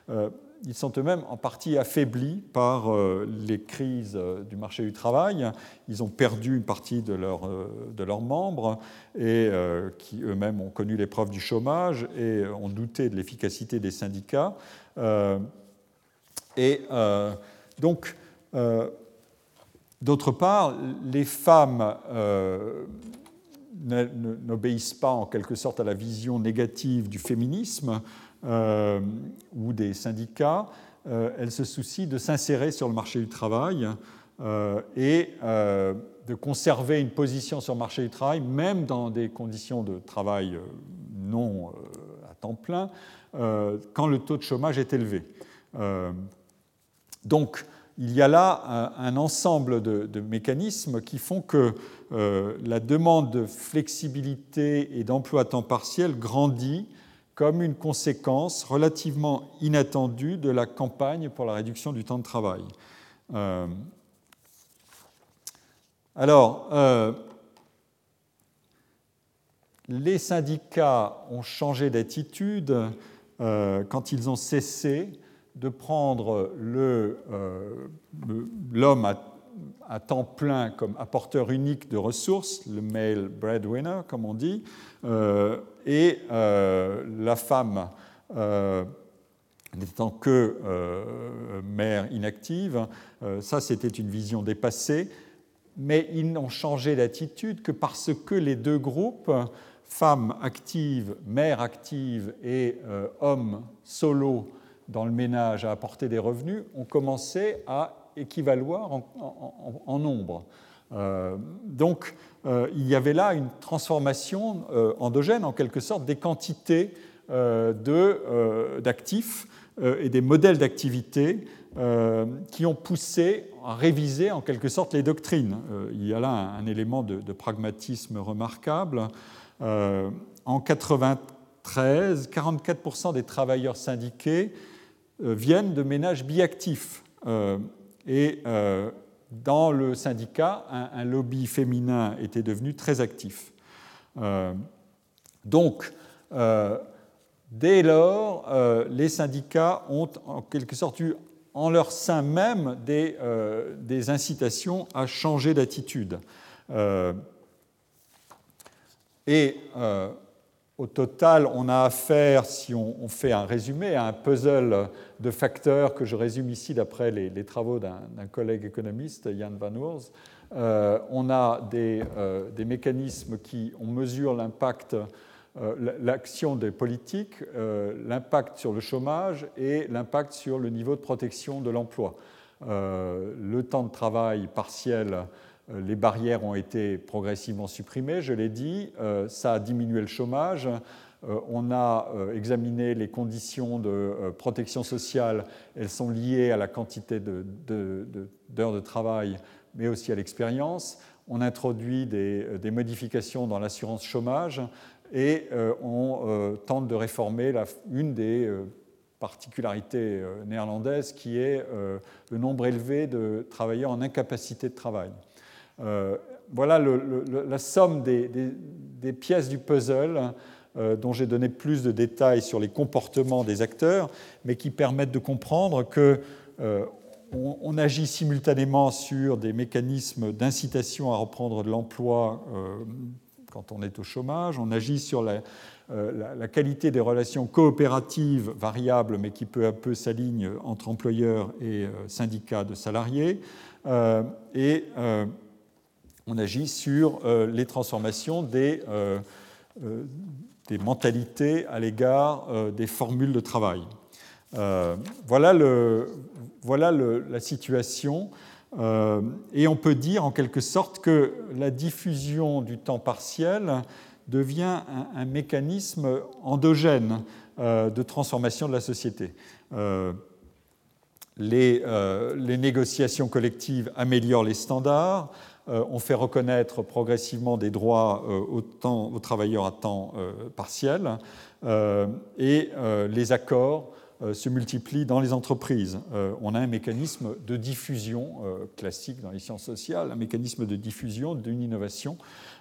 Euh, ils sont eux-mêmes en partie affaiblis par les crises du marché du travail. Ils ont perdu une partie de, de leurs membres et qui eux-mêmes ont connu l'épreuve du chômage et ont douté de l'efficacité des syndicats. Et euh, donc, d'autre part, les femmes n'obéissent pas en quelque sorte à la vision négative du féminisme ou des syndicats. elles se soucient de s'insérer sur le marché du travail et de conserver une position sur le marché du travail, même dans des conditions de travail euh, non euh, à temps plein, euh, quand le taux de chômage est élevé. Donc, il y a là un, ensemble de, mécanismes qui font que la demande de flexibilité et d'emploi à temps partiel grandit comme une conséquence relativement inattendue de la campagne pour la réduction du temps de travail. Alors, euh, les syndicats ont changé d'attitude euh, quand ils ont cessé de prendre euh, l'homme à, temps plein comme apporteur unique de ressources, le male breadwinner, comme on dit, et la femme n'étant que mère inactive. ça, c'était une vision dépassée mais ils n'ont changé d'attitude que parce que les deux groupes, femmes actives, mères actives et euh, hommes solo dans le ménage à apporter des revenus, ont commencé à équivaloir en, nombre. Euh, donc euh, il y avait là une transformation endogène, en quelque sorte, des quantités d'actifs et des modèles d'activité euh, qui ont poussé à réviser en quelque sorte les doctrines. Euh, il y a là un, élément de, pragmatisme remarquable. Euh, en 1993, 44% des travailleurs syndiqués viennent de ménages biactifs. Et dans le syndicat, un, lobby féminin était devenu très actif. donc, dès lors, les syndicats ont en quelque sorte eu en leur sein même des, euh, des incitations à changer d'attitude. Euh, et euh, au total, on a affaire, si on, fait un résumé, à un puzzle de facteurs que je résume ici d'après les, travaux d'un collègue économiste, Jan Van Oors. on a des, des, mécanismes qui on mesure l'impact euh, l'action des politiques, euh, l'impact sur le chômage et l'impact sur le niveau de protection de l'emploi. Euh, le temps de travail partiel, les barrières ont été progressivement supprimées, je l'ai dit, ça a diminué le chômage. On a examiné les conditions de protection sociale, elles sont liées à la quantité d'heures de, travail, mais aussi à l'expérience. On introduit des, modifications dans l'assurance chômage et euh, on euh, tente de réformer une des euh, particularités néerlandaises qui est le nombre élevé de travailleurs en incapacité de travail. Voilà la somme des, pièces du puzzle dont j'ai donné plus de détails sur les comportements des acteurs, mais qui permettent de comprendre que on, agit simultanément sur des mécanismes d'incitation à reprendre de l'emploi quand on est au chômage, on agit sur euh, la, qualité des relations coopératives variables, mais qui peu à peu s'alignent entre employeurs et euh, syndicats de salariés, euh, et on agit sur les transformations des, des mentalités à l'égard des formules de travail. voilà, la situation. Euh, et on peut dire en quelque sorte que la diffusion du temps partiel devient un, mécanisme endogène euh, de transformation de la société. Euh, les, négociations collectives améliorent les standards, on fait reconnaître progressivement des droits aux travailleurs à temps partiel, et les accords euh, se multiplient dans les entreprises. Euh, on a un mécanisme de diffusion euh, classique dans les sciences sociales, un mécanisme de diffusion d'une innovation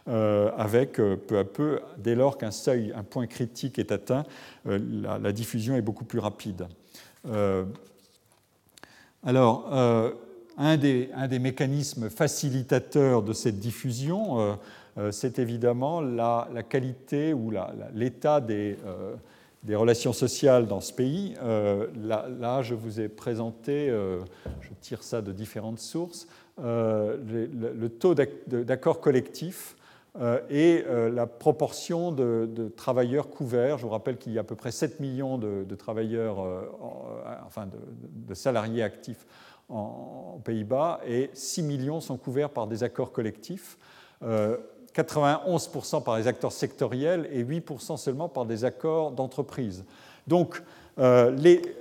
avec peu à peu, dès lors qu'un seuil, un point critique est atteint, la, diffusion est beaucoup plus rapide. alors, un des, mécanismes facilitateurs de cette diffusion, c'est évidemment la, qualité ou l'état des des relations sociales dans ce pays. Là, je vous ai présenté, je tire ça de différentes sources, le, taux d'accord collectif et la proportion de, travailleurs couverts. Je vous rappelle qu'il y a à peu près 7 millions de, travailleurs, enfin de, salariés actifs en, Pays-Bas et 6 millions sont couverts par des accords collectifs. 91% par les acteurs sectoriels et 8% seulement par des accords d'entreprise. Donc, euh,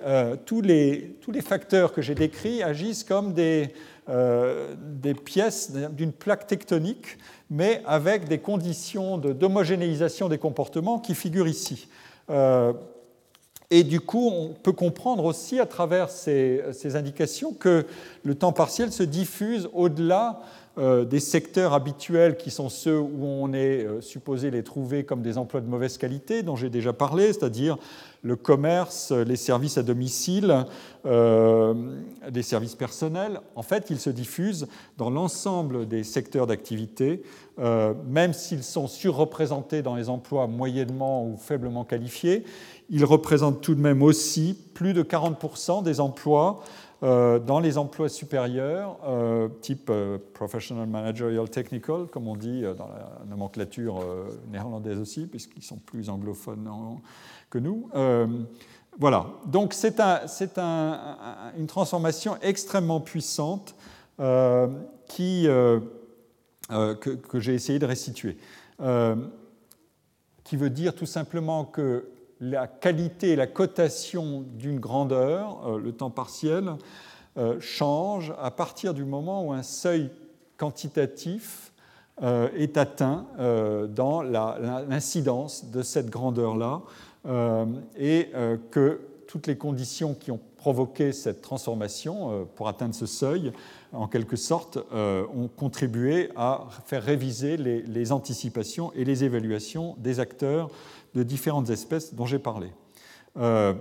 euh, tous, les, facteurs que j'ai décrits agissent comme des, euh, des pièces d'une plaque tectonique, mais avec des conditions d'homogénéisation des comportements qui figurent ici. Et du coup, on peut comprendre aussi à travers ces, indications que le temps partiel se diffuse au-delà euh, des secteurs habituels qui sont ceux où on est euh, supposé les trouver comme des emplois de mauvaise qualité, dont j'ai déjà parlé, c'est-à-dire le commerce, les services à domicile, euh, les services personnels. En fait, ils se diffusent dans l'ensemble des secteurs d'activité, même s'ils sont surreprésentés dans les emplois moyennement ou faiblement qualifiés. Ils représentent tout de même aussi plus de 40% des emplois euh, dans les emplois supérieurs, euh, type euh, professional managerial technical, comme on dit dans la nomenclature néerlandaise aussi, puisqu'ils sont plus anglophones que nous. voilà, donc c'est une transformation extrêmement puissante que, que j'ai essayé de restituer, qui veut dire tout simplement que la qualité la cotation d'une grandeur, euh, le temps partiel, euh, change à partir du moment où un seuil quantitatif euh, est atteint dans l'incidence de cette grandeur-là et que toutes les conditions qui ont provoqué cette transformation pour atteindre ce seuil, en quelque sorte, ont contribué à faire réviser les anticipations et les évaluations des acteurs de différentes espèces dont j'ai parlé. Euh,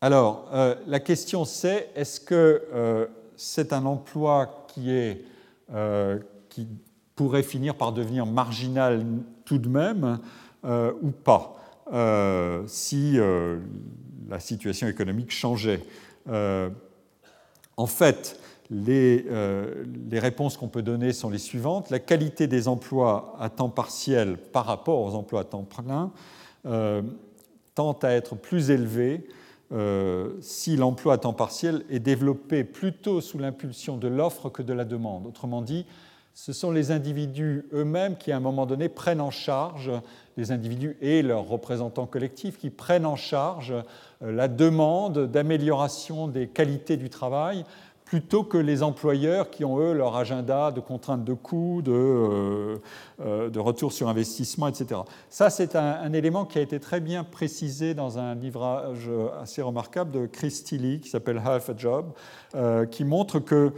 alors, euh, la question c'est, est-ce que euh, c'est un emploi qui, est, qui pourrait finir par devenir marginal tout de même ou pas, si la situation économique changeait? En fait, euh, les, réponses qu'on peut donner sont les suivantes. La qualité des emplois à temps partiel par rapport aux emplois à temps plein euh, tend à être plus élevée euh, si l'emploi à temps partiel est développé plutôt sous l'impulsion de l'offre que de la demande. Autrement dit, ce sont les individus eux-mêmes qui, à un moment donné, prennent en charge, les individus et leurs représentants collectifs, qui prennent en charge la demande d'amélioration des qualités du travail plutôt que les employeurs qui ont, eux, leur agenda de contraintes de coûts, de, euh, euh, retour sur investissement, etc. Ça, c'est un, élément qui a été très bien précisé dans un livrage assez remarquable de Chris Tilly, qui s'appelle Half a Job, euh, qui montre que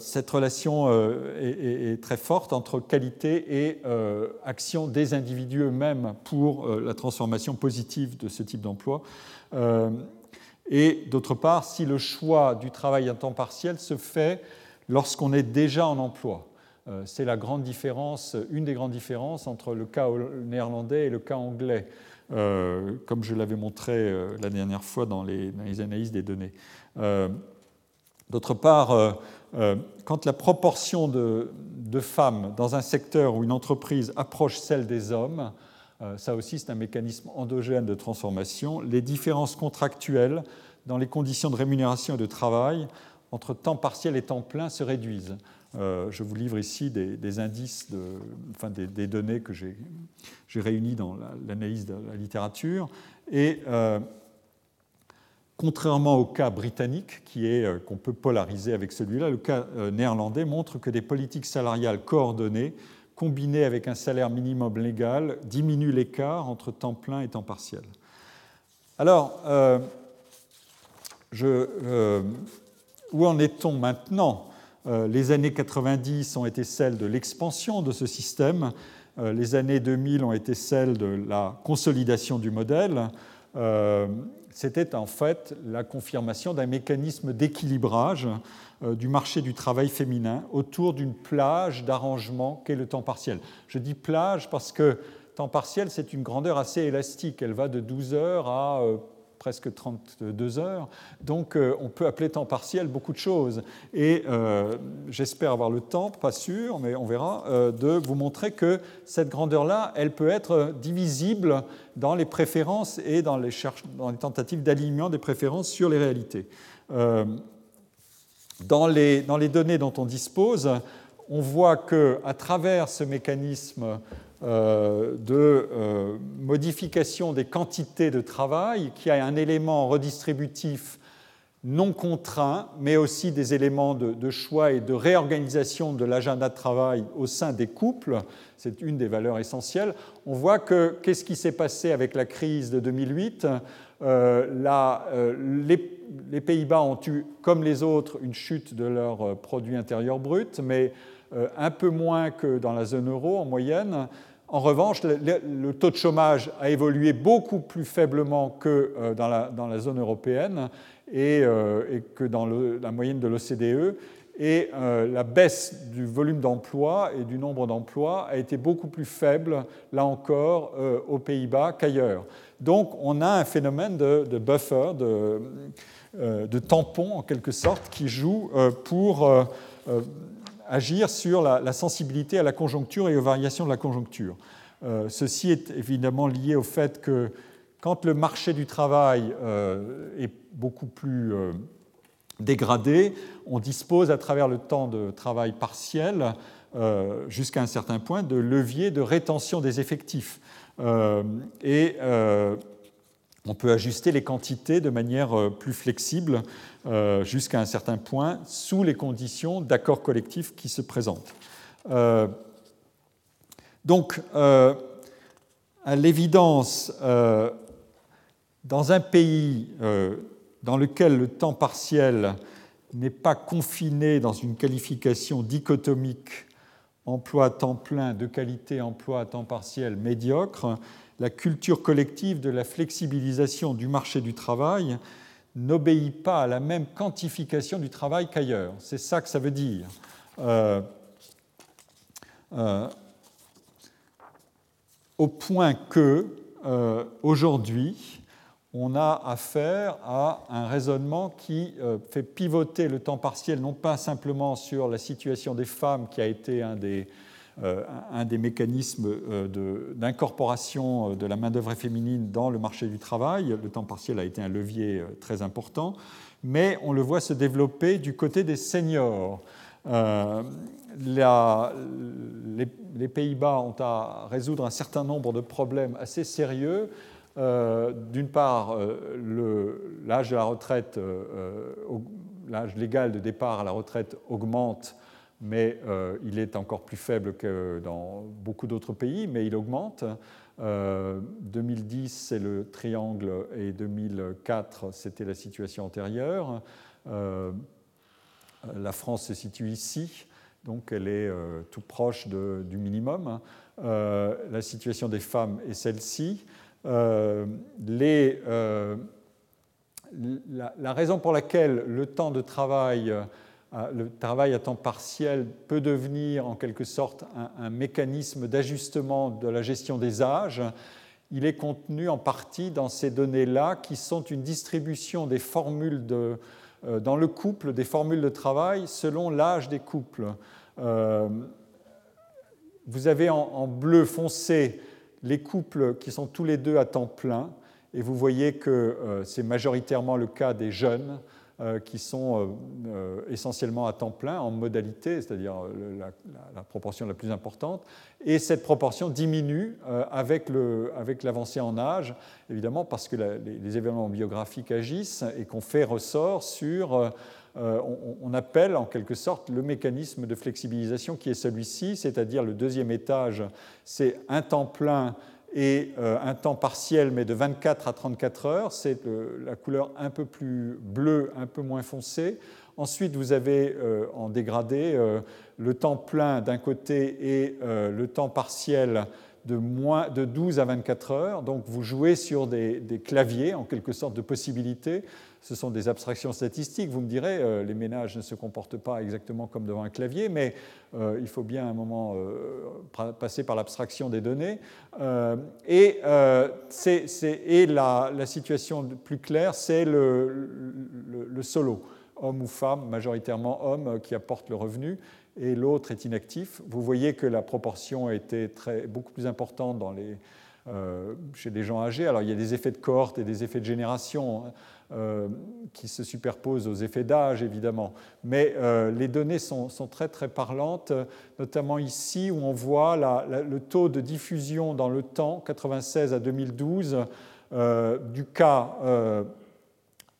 cette relation est, très forte entre qualité et action des individus eux-mêmes pour la transformation positive de ce type d'emploi. Et d'autre part, si le choix du travail à temps partiel se fait lorsqu'on est déjà en emploi. Euh, c'est la grande différence, une des grandes différences entre le cas néerlandais et le cas anglais, euh, comme je l'avais montré euh, la dernière fois dans les, analyses des données. D'autre part, quand la proportion de, femmes dans un secteur ou une entreprise approche celle des hommes, ça aussi, c'est un mécanisme endogène de transformation. Les différences contractuelles dans les conditions de rémunération et de travail entre temps partiel et temps plein se réduisent. Euh, je vous livre ici des, indices, enfin des, données que j'ai réunies dans l'analyse de la littérature. Et euh, contrairement au cas britannique, qui qu'on peut polariser avec celui-là, le cas néerlandais montre que des politiques salariales coordonnées combiné avec un salaire minimum légal, diminue l'écart entre temps plein et temps partiel. Alors, euh, euh, où en est-on maintenant? Euh, Les années 90 ont été celles de l'expansion de ce système, les années 2000 ont été celles de la consolidation du modèle. c'était en fait la confirmation d'un mécanisme d'équilibrage du marché du travail féminin autour d'une plage d'arrangement qu'est le temps partiel. Je dis plage parce que temps partiel, c'est une grandeur assez élastique. Elle va de 12 heures à presque 32 heures. Donc euh, on peut appeler temps partiel beaucoup de choses. Et euh, j'espère avoir le temps, pas sûr, mais on verra, euh, de vous montrer que cette grandeur-là, elle peut être divisible dans les préférences et dans les, dans les tentatives d'alignement des préférences sur les réalités. Dans les, dans les données dont on dispose, on voit qu'à travers ce mécanisme euh, de euh, modification des quantités de travail, qui a un élément redistributif non contraint, mais aussi des éléments de, choix et de réorganisation de l'agenda de travail au sein des couples. C'est une des valeurs essentielles. On voit que qu'est-ce qui s'est passé avec la crise de 2008 euh, les, les Pays-Bas ont eu, comme les autres, une chute de leur produit intérieur brut, mais un peu moins que dans la zone euro en moyenne. En revanche, le, taux de chômage a évolué beaucoup plus faiblement que euh, dans la, zone européenne euh, et, que dans la moyenne de l'OCDE. Et euh, la baisse du volume d'emploi et du nombre d'emplois a été beaucoup plus faible, là encore, aux Pays-Bas qu'ailleurs. Donc on a un phénomène de, buffer, de, de, tampon en quelque sorte, qui joue pour agir sur la, sensibilité à la conjoncture et aux variations de la conjoncture. Euh, ceci est évidemment lié au fait que quand le marché du travail euh, est beaucoup plus euh, dégradé, on dispose à travers le temps de travail partiel, jusqu'à un certain point, de leviers de rétention des effectifs. et on peut ajuster les quantités de manière euh, plus flexible euh, jusqu'à un certain point sous les conditions d'accord collectif qui se présentent. Euh, donc, à l'évidence, dans un pays dans lequel le temps partiel n'est pas confiné dans une qualification dichotomique emploi à temps plein de qualité, emploi à temps partiel médiocre, la culture collective de la flexibilisation du marché du travail n'obéit pas à la même quantification du travail qu'ailleurs. C'est ça que ça veut dire. Euh, euh, au point que, euh, aujourd'hui, on a affaire à un raisonnement qui fait pivoter le temps partiel, non pas simplement sur la situation des femmes, qui a été un des euh, mécanismes euh, d'incorporation euh, de la main-d'œuvre féminine dans le marché du travail. Le temps partiel a été un levier très important, mais on le voit se développer du côté des seniors. les, Pays-Bas ont à résoudre un certain nombre de problèmes assez sérieux. D'une part, l'âge de la retraite, l'âge légal de départ à la retraite augmente mais euh, il est encore plus faible que dans beaucoup d'autres pays, mais il augmente. 2010, euh, c'est le triangle, et 2004, c'était la situation antérieure. Euh, la France se situe ici, donc elle est tout proche du minimum. la situation des femmes est celle-ci. Les, la, la, raison pour laquelle le temps de travail ah, le travail à temps partiel peut devenir en quelque sorte un, mécanisme d'ajustement de la gestion des âges. Il est contenu en partie dans ces données-là qui sont une distribution des formules de, euh, dans le couple, des formules de travail selon l'âge des couples. Euh, vous avez en, bleu foncé les couples qui sont tous les deux à temps plein, et vous voyez que euh, c'est majoritairement le cas des jeunes. Euh, qui sont euh, essentiellement à temps plein en modalité, c'est-à-dire la, proportion la plus importante, et cette proportion diminue avec l'avancée en âge, évidemment parce que les, événements biographiques agissent et qu'on fait ressort sur, on, appelle en quelque sorte le mécanisme de flexibilisation qui est celui-ci, c'est-à-dire le deuxième étage, c'est un temps plein et euh, un temps partiel, mais de 24 à 34 heures. C'est la couleur un peu plus bleue, un peu moins foncée. Ensuite, vous avez euh, en dégradé euh, le temps plein d'un côté et le temps partiel de, moins, de 12 à 24 heures. Donc vous jouez sur des, claviers, en quelque sorte, de possibilités. Ce sont des abstractions statistiques. Vous me direz, euh, les ménages ne se comportent pas exactement comme devant un clavier, mais euh, il faut bien à un moment euh, passer par l'abstraction des données. et, la, situation plus claire, c'est le, solo, homme ou femme, majoritairement homme, qui apporte le revenu et l'autre est inactif. Vous voyez que la proportion été très, beaucoup plus importante dans les, chez les gens âgés. Alors il y a des effets de cohorte et des effets de génération euh, qui se superposent aux effets d'âge, évidemment. Mais euh, les données sont, très très parlantes, notamment ici où on voit le taux de diffusion dans le temps, 96 à 2012, du cas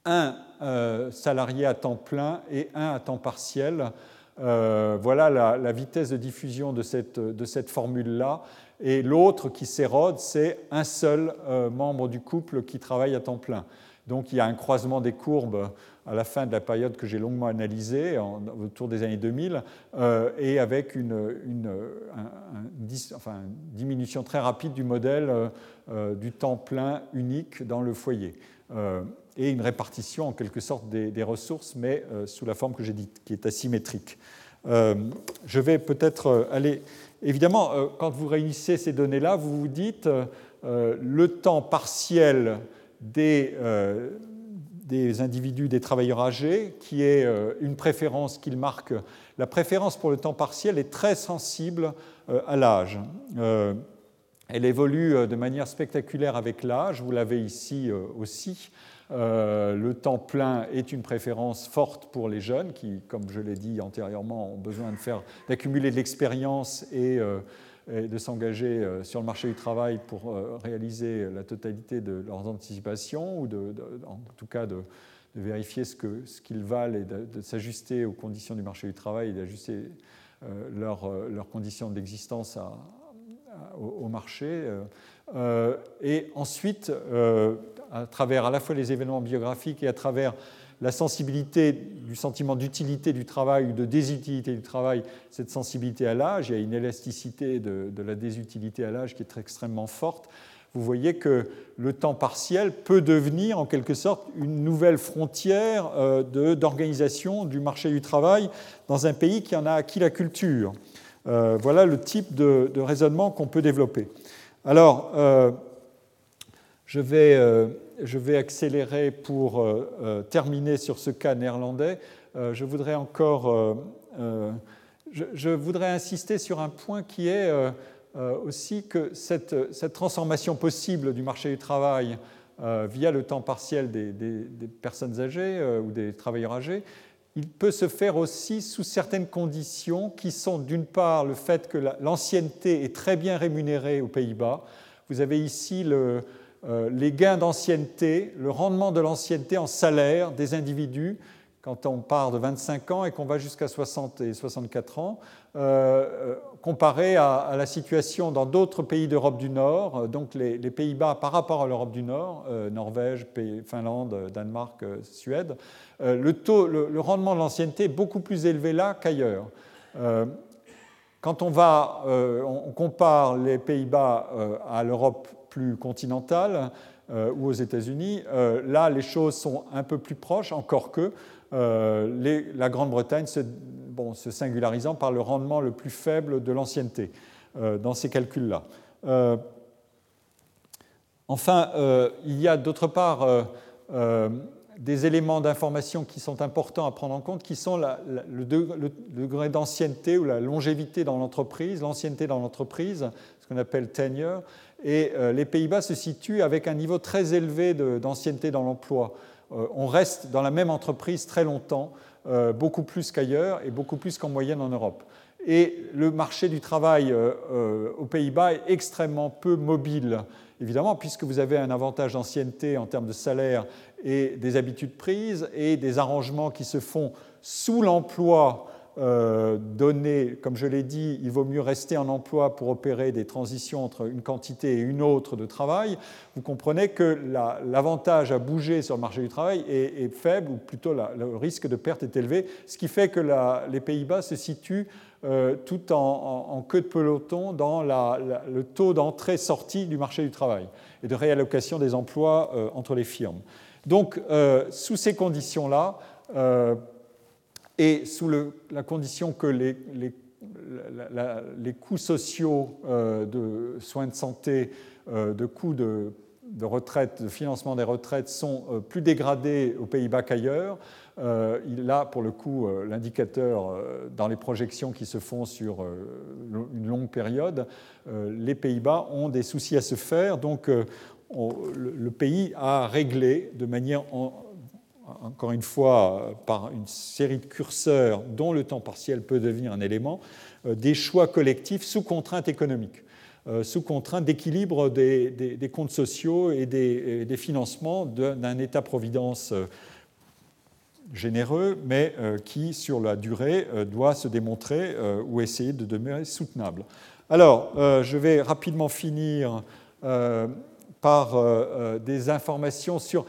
1 salarié à temps plein et 1 à temps partiel. Euh, voilà la, vitesse de diffusion de cette, de cette formule-là. Et l'autre qui s'érode, c'est un seul euh, membre du couple qui travaille à temps plein. Donc il y a un croisement des courbes à la fin de la période que j'ai longuement analysée, autour des années 2000, euh, et avec une, diminution très rapide du modèle du temps plein unique dans le foyer et une répartition en quelque sorte des, ressources, mais euh, sous la forme que j'ai dite, qui est asymétrique. Euh, je vais peut-être euh, aller. Évidemment, quand vous réunissez ces données-là, vous vous dites le temps partiel des, des individus, des travailleurs âgés, qui est une préférence qu'il marque. La préférence pour le temps partiel est très sensible à l'âge. Elle évolue de manière spectaculaire avec l'âge, vous l'avez ici aussi. Euh, le temps plein est une préférence forte pour les jeunes qui, comme je l'ai dit antérieurement, ont besoin de d'accumuler de l'expérience et, euh, de s'engager euh, sur le marché du travail pour réaliser la totalité de leurs anticipations ou de, en tout cas de, vérifier ce qu'ils valent et de, s'ajuster aux conditions du marché du travail et d'ajuster leurs, conditions d'existence au, marché. et ensuite, à travers à la fois les événements biographiques et à travers la sensibilité du sentiment d'utilité du travail ou de désutilité du travail, cette sensibilité à l'âge, il y a une élasticité de, la désutilité à l'âge qui est extrêmement forte. Vous voyez que le temps partiel peut devenir en quelque sorte une nouvelle frontière euh, d'organisation du marché du travail dans un pays qui en a acquis la culture. Euh, voilà le type de, raisonnement qu'on peut développer. Alors, euh, je vais je vais accélérer pour euh, euh, terminer sur ce cas néerlandais. Euh, je voudrais encore je, voudrais insister sur un point qui est aussi que cette, transformation possible du marché du travail via le temps partiel des personnes âgées ou des travailleurs âgés, il peut se faire aussi sous certaines conditions qui sont d'une part le fait que l'ancienneté est très bien rémunérée aux Pays-Bas. Vous avez ici le, euh, les gains d'ancienneté, le rendement de l'ancienneté en salaire des individus quand on part de 25 ans et qu'on va jusqu'à 60 et 64 ans, euh, euh, comparé à, la situation dans d'autres pays d'Europe du Nord, donc les, Pays-Bas par rapport à l'Europe du Nord, Norvège, Finlande, Danemark, Suède, le, taux, le, rendement de l'ancienneté est beaucoup plus élevé là qu'ailleurs. quand on, va, on compare les Pays-Bas à l'Europe plus continentale euh, ou aux États-Unis, euh, là, les choses sont un peu plus proches, encore que euh, la Grande-Bretagne se, singularisant par le rendement le plus faible de l'ancienneté dans ces calculs-là. enfin, il y a d'autre part des éléments d'information qui sont importants à prendre en compte, qui sont le, degré d'ancienneté ou la longévité dans l'entreprise, l'ancienneté dans l'entreprise, ce qu'on appelle tenure, et euh, les Pays-Bas se situent avec un niveau très élevé d'ancienneté dans l'emploi. Euh, on reste dans la même entreprise très longtemps, euh, beaucoup plus qu'ailleurs et beaucoup plus qu'en moyenne en Europe. Et le marché du travail aux Pays-Bas est extrêmement peu mobile, évidemment, puisque vous avez un avantage d'ancienneté en termes de salaire et des habitudes prises et des arrangements qui se font sous l'emploi euh, donné, comme je l'ai dit, il vaut mieux rester en emploi pour opérer des transitions entre une quantité et une autre de travail, vous comprenez que l'avantage à bouger sur le marché du travail est, faible, ou plutôt le risque de perte est élevé, ce qui fait que les Pays-Bas se situent tout en, queue de peloton dans le taux d'entrée-sortie du marché du travail et de réallocation des emplois entre les firmes. Donc, sous ces conditions-là, et sous la condition que les, les coûts sociaux de soins de santé, de coûts de de retraite, de financement des retraites sont euh, plus dégradés aux Pays-Bas qu'ailleurs. Euh, là, pour le coup, euh, l'indicateur dans les projections qui se font sur une longue période, les Pays-Bas ont des soucis à se faire. Donc, le pays a réglé de manière, encore une fois, par une série de curseurs dont le temps partiel peut devenir un élément, des choix collectifs sous contrainte économique. Euh, sous contrainte d'équilibre des, comptes sociaux et des, financements d'un État-providence euh, généreux, mais euh, qui, sur la durée, doit se démontrer ou essayer de demeurer soutenable. Alors, je vais rapidement finir par des informations sur...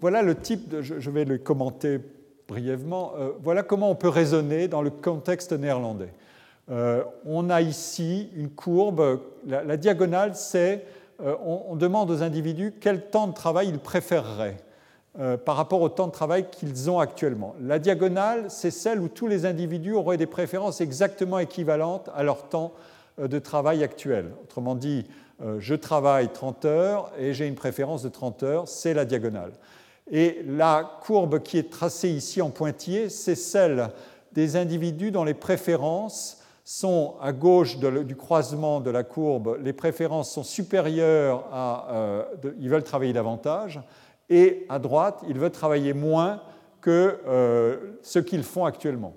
Voilà le type, je vais le commenter brièvement, voilà comment on peut raisonner dans le contexte néerlandais. Euh, on a ici une courbe, la, diagonale, c'est euh, on, demande aux individus quel temps de travail ils préféreraient euh, par rapport au temps de travail qu'ils ont actuellement. La diagonale, c'est celle où tous les individus auraient des préférences exactement équivalentes à leur temps de travail actuel. Autrement dit, je travaille 30 heures et j'ai une préférence de 30 heures, c'est la diagonale. Et la courbe qui est tracée ici en pointillé, c'est celle des individus dont les préférences sont à gauche du croisement de la courbe, les préférences sont supérieures à. Euh, ils veulent travailler davantage, et à droite, ils veulent travailler moins que euh, ce qu'ils font actuellement.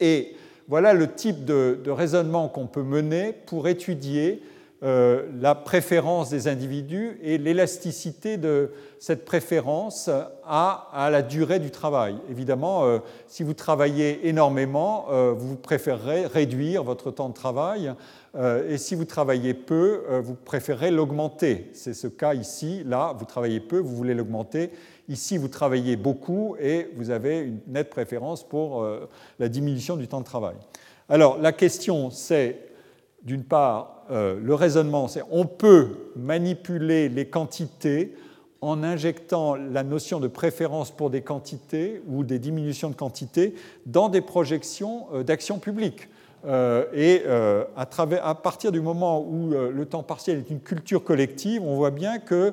Et voilà le type de raisonnement qu'on peut mener pour étudier euh, la préférence des individus et l'élasticité de cette préférence à, la durée du travail. Évidemment, euh, si vous travaillez énormément, euh, vous préférerez réduire votre temps de travail, et si vous travaillez peu, vous préférez l'augmenter. C'est ce cas ici. Là, vous travaillez peu, vous voulez l'augmenter. Ici, vous travaillez beaucoup et vous avez une nette préférence pour la diminution du temps de travail. Alors, la question, c'est d'une part, euh, le raisonnement, c'est on peut manipuler les quantités en injectant la notion de préférence pour des quantités ou des diminutions de quantité dans des projections euh, d'action publique. Euh, et à, à, partir du moment où le temps partiel est une culture collective, on voit bien que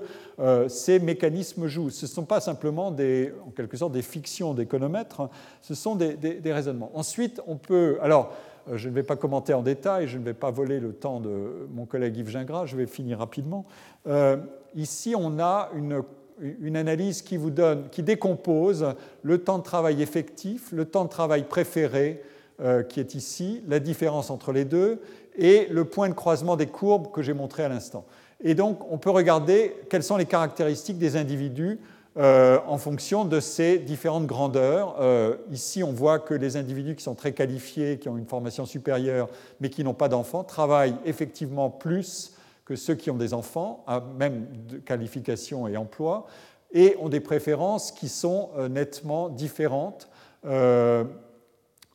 ces mécanismes jouent. Ce ne sont pas simplement des, en quelque sorte des fictions d'économètres, ce sont des, des, raisonnements. Ensuite, on peut. Alors, euh, je ne vais pas commenter en détail, je ne vais pas voler le temps de mon collègue Yves Gingras, je vais finir rapidement. Euh, ici, on a une, une, analyse qui vous donne, qui décompose le temps de travail effectif, le temps de travail préféré, euh, qui est ici, la différence entre les deux, et le point de croisement des courbes que j'ai montré à l'instant. Et donc, on peut regarder quelles sont les caractéristiques des individus euh, en fonction de ces différentes grandeurs. Euh, ici, on voit que les individus qui sont très qualifiés, qui ont une formation supérieure, mais qui n'ont pas d'enfants, travaillent effectivement plus que ceux qui ont des enfants, même de qualification et emploi, et ont des préférences qui sont euh, nettement différentes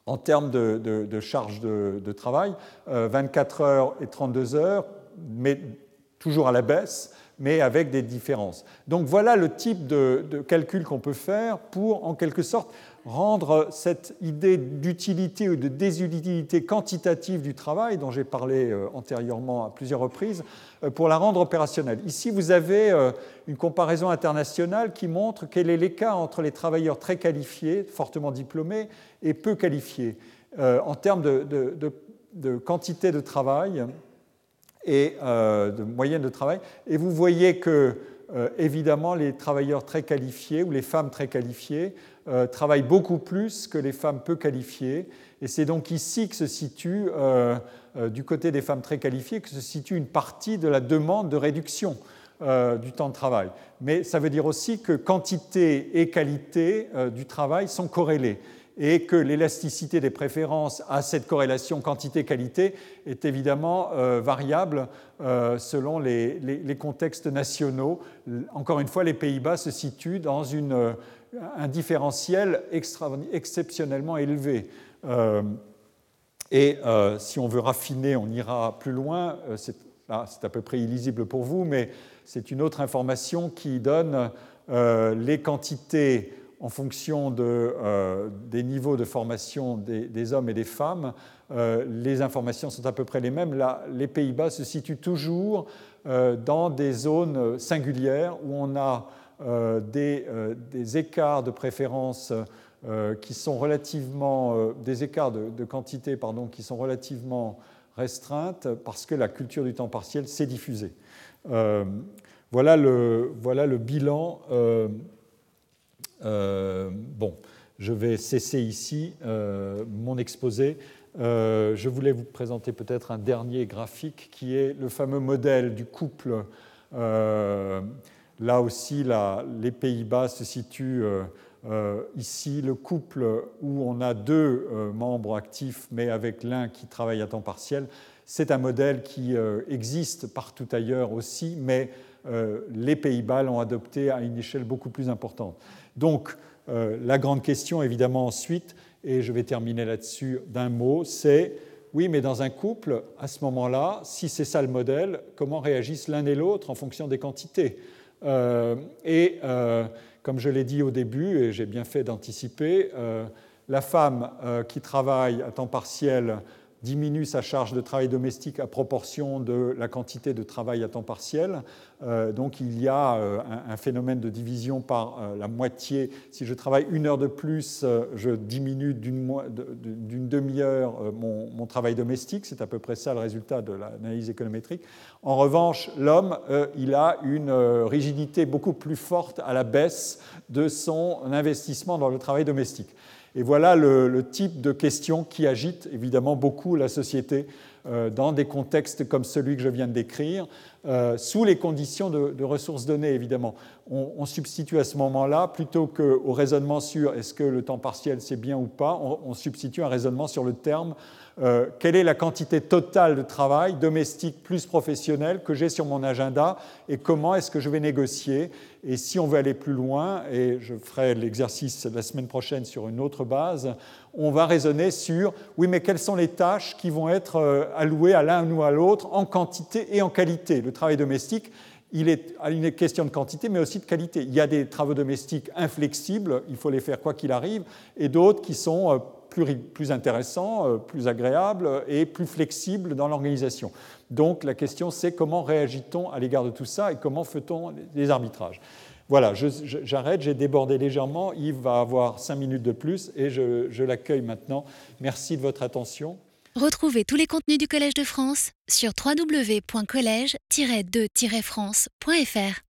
en termes de, charge de, de travail, 24 heures et 32 heures, mais toujours à la baisse mais avec des différences. Donc voilà le type de, calcul qu'on peut faire pour, en quelque sorte, rendre cette idée d'utilité ou de désutilité quantitative du travail, dont j'ai parlé euh, antérieurement à plusieurs reprises, euh, pour la rendre opérationnelle. Ici, vous avez euh, une comparaison internationale qui montre quel est l'écart entre les travailleurs très qualifiés, fortement diplômés, et peu qualifiés, en termes de quantité de travail et euh, de moyenne de travail. Et vous voyez que, euh, évidemment, les travailleurs très qualifiés ou les femmes très qualifiées euh, travaillent beaucoup plus que les femmes peu qualifiées. Et c'est donc ici que se situe, du côté des femmes très qualifiées, que se situe une partie de la demande de réduction du temps de travail. Mais ça veut dire aussi que quantité et qualité du travail sont corrélées et que l'élasticité des préférences à cette corrélation quantité-qualité est évidemment euh, variable euh, selon les, contextes nationaux. Encore une fois, les Pays-Bas se situent dans euh, un différentiel exceptionnellement élevé. Et si on veut raffiner, on ira plus loin. c'est à peu près illisible pour vous, mais c'est une autre information qui donne les quantités en fonction de, des niveaux de formation des, hommes et des femmes. les informations sont à peu près les mêmes. Les Pays-Bas se situent toujours dans des zones singulières où on a euh, euh, des, écarts de préférence euh, qui sont relativement, des écarts de, quantité pardon, qui sont relativement restreintes parce que la culture du temps partiel s'est diffusée. voilà le bilan. Bon, je vais cesser ici mon exposé. je voulais vous présenter peut-être un dernier graphique qui est le fameux modèle du couple Là aussi, les Pays-Bas se situent euh, euh, ici. Le couple où on a deux euh, membres actifs, mais avec l'un qui travaille à temps partiel, c'est un modèle qui existe partout ailleurs aussi, mais les Pays-Bas l'ont adopté à une échelle beaucoup plus importante. Donc, la grande question, évidemment, ensuite, et je vais terminer là-dessus d'un mot, c'est oui, mais dans un couple, à ce moment-là, si c'est ça le modèle, comment réagissent l'un et l'autre en fonction des quantités? Euh, et euh, comme je l'ai dit au début, et j'ai bien fait d'anticiper, euh, la femme qui travaille à temps partiel diminue sa charge de travail domestique à proportion de la quantité de travail à temps partiel. Euh, donc il y a euh, un, phénomène de division par euh, la moitié. Si je travaille une heure de plus, je diminue d'une demi-heure mon, travail domestique. C'est à peu près ça le résultat de l'analyse économétrique. En revanche, l'homme, il a une rigidité beaucoup plus forte à la baisse de son investissement dans le travail domestique. Et voilà le, type de questions qui agitent évidemment beaucoup la société euh, dans des contextes comme celui que je viens de décrire, euh, sous les conditions de, ressources données, évidemment. On, substitue à ce moment-là, plutôt qu'au raisonnement sur est-ce que le temps partiel c'est bien ou pas, on, substitue un raisonnement sur le terme euh, quelle est la quantité totale de travail domestique plus professionnel que j'ai sur mon agenda et comment est-ce que je vais négocier. Et si on veut aller plus loin, et je ferai l'exercice la semaine prochaine sur une autre base, on va raisonner sur, oui, mais quelles sont les tâches qui vont être euh, allouées à l'un ou à l'autre en quantité et en qualité? Le travail domestique, il est une question de quantité, mais aussi de qualité. Il y a des travaux domestiques inflexibles, il faut les faire quoi qu'il arrive, et d'autres qui sont euh, plus, intéressant, euh, plus agréable et plus flexible dans l'organisation. Donc la question c'est comment réagit-on à l'égard de tout ça et comment fait-on les arbitrages? Voilà, j'arrête, j'ai débordé légèrement. Yves va avoir cinq minutes de plus et je, l'accueille maintenant. Merci de votre attention. Retrouvez tous les contenus du Collège de France sur www.colège-2-france.fr.